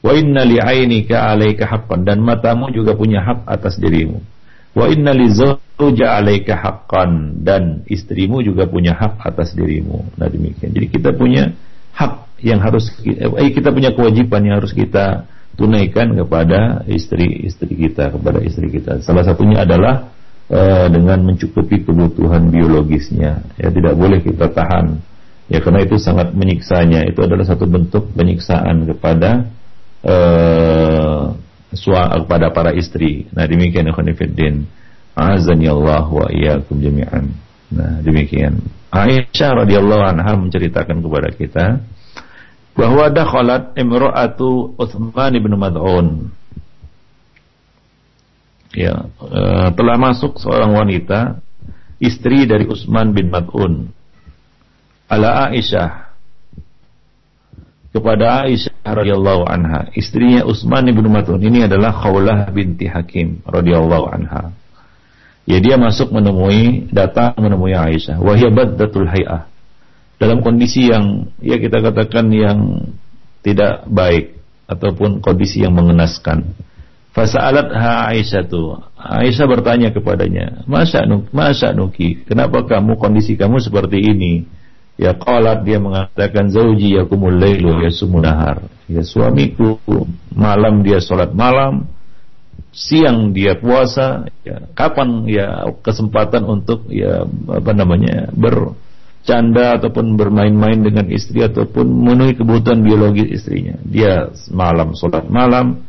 Wa inna li ainika alaika haqqan. Dan matamu juga punya hak atas dirimu. Wa inna li zawja alaika haqqan. Dan istrimu juga punya hak atas dirimu. Nah demikian. Jadi kita punya hak yang harus eh, kita punya kewajiban yang harus kita tunaikan kepada istri-istri kita kepada istri kita. Salah satunya adalah uh, dengan mencukupi kebutuhan biologisnya. Ya tidak boleh kita tahan. Ya karena itu sangat menyiksanya. Itu adalah satu bentuk penyiksaan kepada uh, kepada para istri. Nah demikian ikhwan fillah. Azani Allah wa iyyakum jami'an. Nah, demikian. Aisyah radhiyallahu anha menceritakan kepada kita bahwa dakhalat imra'atu Utsman bin Mad'un. Ya, e, telah masuk seorang wanita istri dari Utsman bin Mad'un ala Aisyah. Kepada Aisyah radhiyallahu anha istrinya Utsman bin Mad'un ini adalah Khawlah binti Hakim radhiyallahu anha. Ya dia masuk menemui datang menemui Aisyah. Wahya baddatul hay'ah. Dalam kondisi yang ya kita katakan yang tidak baik ataupun kondisi yang mengenaskan. Fasa'alat ha Aisyah tu. Aisyah bertanya kepadanya, "Masa nuk, masa nuki? Kenapa kamu kondisi kamu seperti ini?" Ya qalat dia mengatakan zauji yakumul lailu yasumun nahar. Ya suamiku malam dia salat malam, siang dia puasa, ya kapan ya kesempatan untuk ya apa namanya ber canda ataupun bermain-main dengan istri ataupun memenuhi kebutuhan biologis istrinya. Dia malam sholat malam,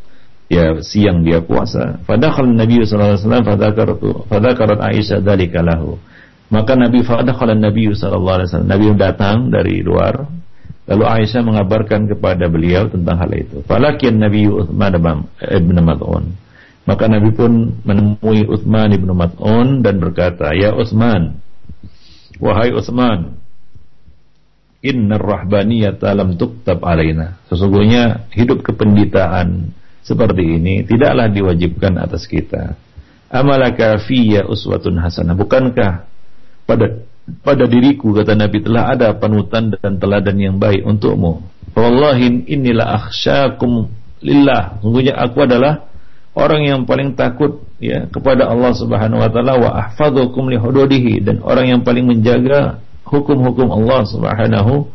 ya siang dia puasa. Fadakhal Nabi sallallahu alaihi wasallam fadakaratu fadakarat Aisyah dzalika lahu. Maka Nabi fadakhal Nabi sallallahu alaihi wasallam. Nabi datang dari luar Lalu Aisyah mengabarkan kepada beliau tentang hal itu. Falakian Nabi Uthman ibn Mad'un. Maka Nabi pun menemui Uthman ibn Mad'un dan berkata, Ya Uthman, Wahai Utsman, Inna rahbaniyata lam tuktab alaina. Sesungguhnya hidup kependitaan seperti ini tidaklah diwajibkan atas kita. Amalaka fiyya uswatun hasanah. Bukankah pada pada diriku kata Nabi telah ada panutan dan teladan yang baik untukmu. Wallahi inilah akhsyakum lillah. Sungguhnya aku adalah orang yang paling takut ya kepada Allah Subhanahu wa taala wa ahfadzukum li hududihi dan orang yang paling menjaga hukum-hukum Allah Subhanahu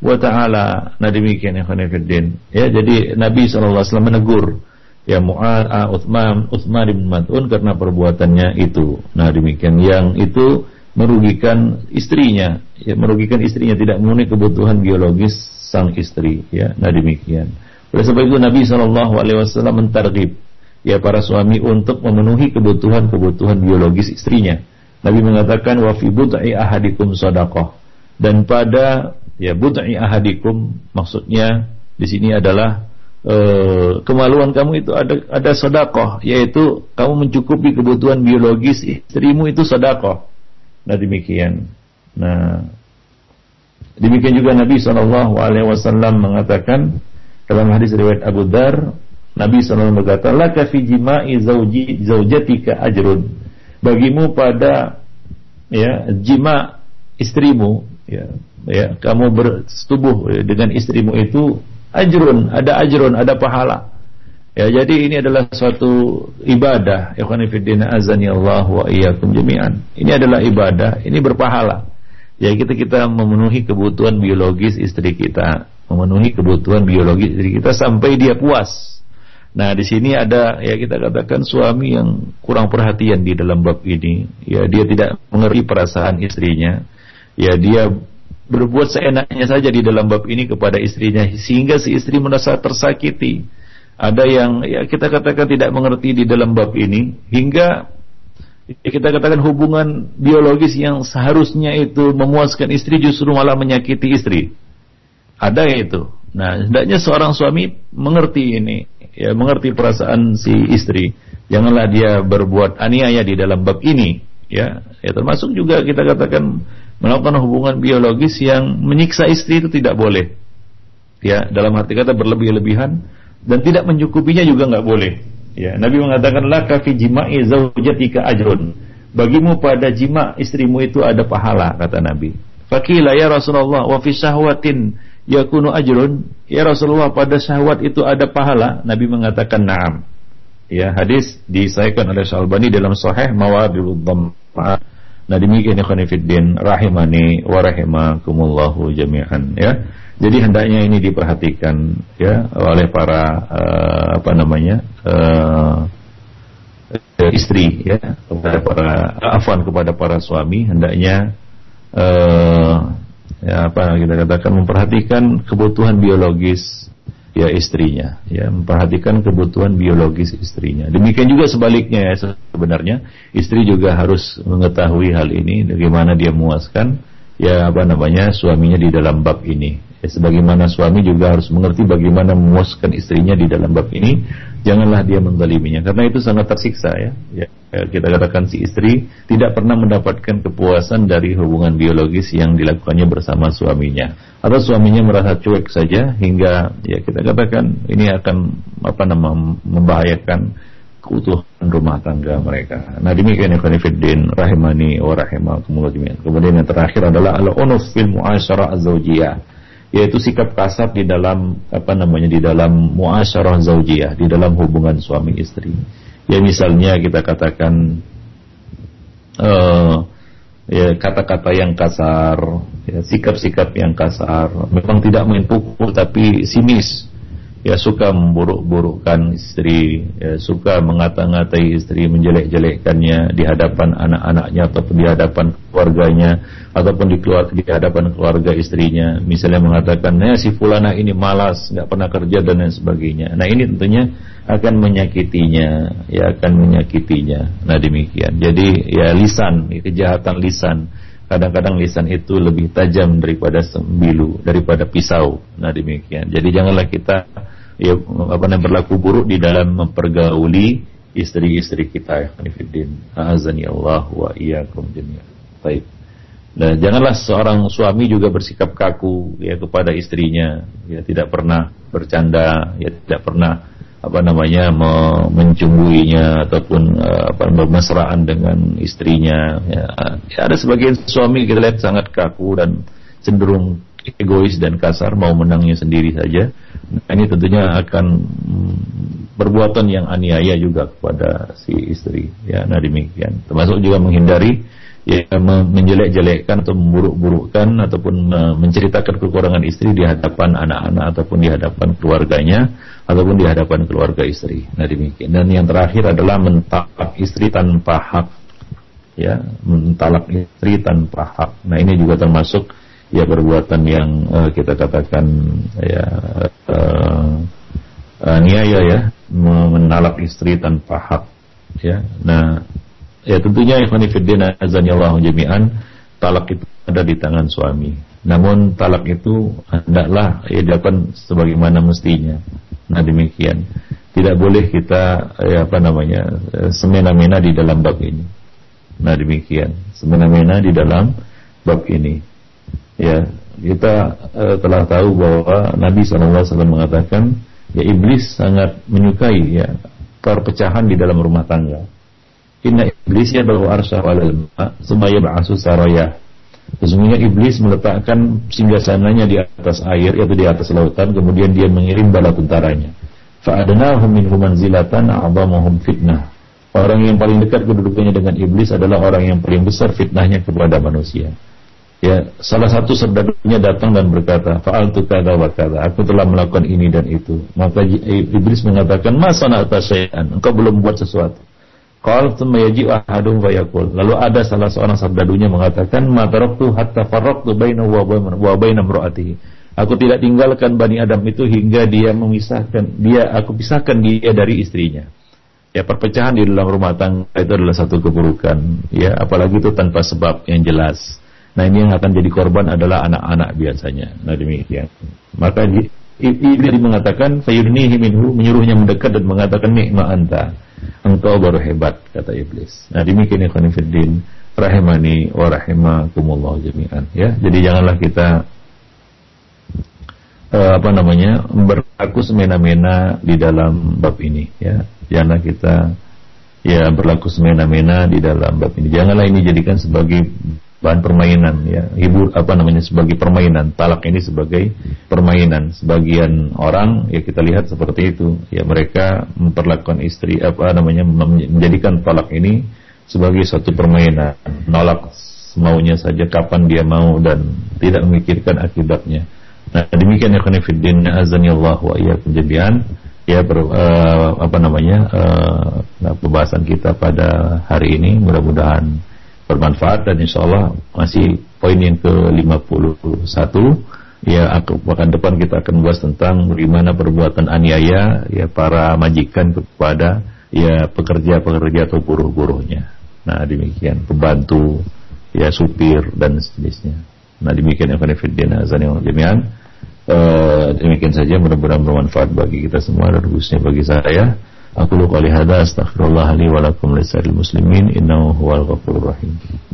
wa taala. Nah demikian ya khonifuddin. Ya jadi Nabi wasallam menegur ya Mu'ad, uh, Uthman, Uthman bin Mat'un karena perbuatannya itu. Nah demikian yang itu merugikan istrinya, ya merugikan istrinya tidak memenuhi kebutuhan biologis sang istri ya. Nah demikian. Oleh sebab itu Nabi sallallahu alaihi wasallam mentarghib ya para suami untuk memenuhi kebutuhan-kebutuhan biologis istrinya. Nabi mengatakan wa fi bud'i ahadikum sadaqah. Dan pada ya bud'i ahadikum maksudnya di sini adalah e, kemaluan kamu itu ada ada sedekah yaitu kamu mencukupi kebutuhan biologis istrimu itu sedekah. Nah demikian. Nah demikian juga Nabi wasallam mengatakan dalam hadis riwayat Abu Dar Nabi SAW berkata, Laka fi jima'i zauji, zaujatika ajrun. Bagimu pada ya jima istrimu, ya, ya kamu bersetubuh dengan istrimu itu ajrun, ada ajrun, ada pahala. Ya, jadi ini adalah suatu ibadah. Ya azani Allah wa iyyakum jami'an. Ini adalah ibadah, ini berpahala. Ya kita kita memenuhi kebutuhan biologis istri kita, memenuhi kebutuhan biologis istri kita sampai dia puas. Nah, di sini ada ya kita katakan suami yang kurang perhatian di dalam bab ini. Ya, dia tidak mengerti perasaan istrinya. Ya, dia berbuat seenaknya saja di dalam bab ini kepada istrinya sehingga si istri merasa tersakiti. Ada yang ya kita katakan tidak mengerti di dalam bab ini hingga kita katakan hubungan biologis yang seharusnya itu memuaskan istri justru malah menyakiti istri. Ada itu. Nah, hendaknya seorang suami mengerti ini ya mengerti perasaan si istri. Janganlah dia berbuat aniaya di dalam bab ini, ya. Ya termasuk juga kita katakan melakukan hubungan biologis yang menyiksa istri itu tidak boleh. Ya, dalam arti kata berlebih-lebihan dan tidak mencukupinya juga nggak boleh. Ya, Nabi mengatakan la fi jima'i zaujatika ajrun. Bagimu pada jima istrimu itu ada pahala kata Nabi. Fakila ya Rasulullah wa fi syahwatin yakunu ajrun ya Rasulullah pada syahwat itu ada pahala Nabi mengatakan na'am ya hadis disahkan oleh Syalbani dalam sahih mawadul dhamma nah demikian ya khonifuddin rahimani wa rahimakumullahu jami'an ya. Jadi hendaknya ini diperhatikan ya oleh para uh, apa namanya uh, istri ya kepada para afwan kepada para suami hendaknya uh, ya apa kita katakan memperhatikan kebutuhan biologis ya istrinya, ya memperhatikan kebutuhan biologis istrinya. Demikian juga sebaliknya ya sebenarnya istri juga harus mengetahui hal ini, bagaimana dia memuaskan ya apa namanya suaminya di dalam bab ini. Ya, sebagaimana suami juga harus mengerti bagaimana memuaskan istrinya di dalam bab ini, janganlah dia mendaliminya karena itu sangat tersiksa ya. ya. Kita katakan si istri tidak pernah mendapatkan kepuasan dari hubungan biologis yang dilakukannya bersama suaminya atau suaminya merasa cuek saja hingga ya kita katakan ini akan apa nama membahayakan keutuhan rumah tangga mereka. Nah demikian ya Fiddin rahimani wa rahimakumullah Kemudian yang terakhir adalah al-unuf fil az-zawjiyah yaitu sikap kasar di dalam apa namanya di dalam muasyarah zaujiyah di dalam hubungan suami istri. Ya misalnya kita katakan uh, ya kata-kata yang kasar ya sikap-sikap yang kasar. Memang tidak main pukul tapi sinis ya suka memburuk-burukkan istri, ya, suka mengata-ngatai istri, menjelek-jelekkannya di hadapan anak-anaknya ataupun di hadapan keluarganya ataupun di, keluar, di hadapan keluarga istrinya. Misalnya mengatakan, "Ya si fulana ini malas, nggak pernah kerja dan lain sebagainya." Nah, ini tentunya akan menyakitinya, ya akan menyakitinya. Nah, demikian. Jadi, ya lisan, kejahatan lisan kadang-kadang lisan itu lebih tajam daripada sembilu, daripada pisau. Nah demikian. Jadi janganlah kita ya apa namanya berlaku buruk di dalam mempergauli istri-istri kita ya Allah wa iyyakum jami'an. Baik. Nah, janganlah seorang suami juga bersikap kaku ya kepada istrinya, ya tidak pernah bercanda, ya tidak pernah apa namanya mencumbuinya ataupun uh, apa bermesraan dengan istrinya ya. ya ada sebagian suami kita lihat sangat kaku dan cenderung egois dan kasar mau menangnya sendiri saja. Nah, ini tentunya akan mm, perbuatan yang aniaya juga kepada si istri. Ya nah demikian. Termasuk juga menghindari ya menjelek-jelekkan atau memburuk-burukkan ataupun menceritakan kekurangan istri di hadapan anak-anak ataupun di hadapan keluarganya ataupun di hadapan keluarga istri. Nah demikian. Dan yang terakhir adalah mentalak istri tanpa hak. Ya, mentalak istri tanpa hak. Nah ini juga termasuk ya perbuatan yang uh, kita katakan ya uh, uh, niaya ya menalak istri tanpa hak. Ya, nah Ya tentunya ikhwan fillah azanillahu jami'an talak itu ada di tangan suami. Namun talak itu hendaklah ya dilakukan sebagaimana mestinya. Nah demikian. Tidak boleh kita ya apa namanya semena-mena di dalam bab ini. Nah demikian. Semena-mena di dalam bab ini. Ya, kita uh, telah tahu bahwa Nabi SAW mengatakan ya iblis sangat menyukai ya perpecahan di dalam rumah tangga. Inna iblis ya baru arsyahu alal ma' ba'asu saraya Sesungguhnya iblis meletakkan singgasananya di atas air Yaitu di atas lautan Kemudian dia mengirim bala tentaranya Fa'adanahum minhu manzilatan a'zamahum fitnah Orang yang paling dekat kedudukannya dengan iblis adalah orang yang paling besar fitnahnya kepada manusia. Ya, salah satu serdadunya datang dan berkata, "Fa'altu kada wa kada." Aku telah melakukan ini dan itu. Maka iblis mengatakan, "Masa atas syai'an?" Engkau belum buat sesuatu. Qal thumma ahadum. Lalu ada salah seorang sabdadunya mengatakan, "Ma taraktu hatta farraqtu bainahu wa baina imraatihi." Aku tidak tinggalkan Bani Adam itu hingga dia memisahkan dia aku pisahkan dia dari istrinya. Ya perpecahan di dalam rumah tangga itu adalah satu keburukan, ya apalagi itu tanpa sebab yang jelas. Nah ini yang akan jadi korban adalah anak-anak biasanya. Nah demikian. Maka Iblis mengatakan fayurnihi minhu menyuruhnya mendekat dan mengatakan nikma anta engkau baru hebat kata iblis. Nah demikian ikhwan fillah rahimani wa rahimakumullah jami'an ya. Jadi janganlah kita uh, apa namanya berlaku semena-mena di dalam bab ini ya. Janganlah kita ya berlaku semena-mena di dalam bab ini. Janganlah ini jadikan sebagai bahan permainan ya. Hibur apa namanya sebagai permainan. Talak ini sebagai permainan. Sebagian orang ya kita lihat seperti itu. Ya mereka memperlakukan istri apa namanya menjadikan talak ini sebagai suatu permainan. Nolak semaunya saja kapan dia mau dan tidak memikirkan akibatnya. Nah demikian ya khonifuddin azanillah wa iyyakum jami'an. Ya ber, uh, apa namanya uh, nah, pembahasan kita pada hari ini. Mudah-mudahan bermanfaat dan insya Allah masih poin yang ke-51 ya akan depan kita akan bahas tentang bagaimana perbuatan aniaya ya para majikan kepada ya pekerja-pekerja atau buruh-buruhnya. Nah demikian pembantu ya supir dan sejenisnya. Nah demikian yang Azan yang demikian. Uh, demikian saja mudah-mudahan bermanfaat bagi kita semua dan khususnya bagi saya. أقول قولي هذا أستغفر الله لي ولكم لسائر المسلمين إنه هو الغفور الرحيم.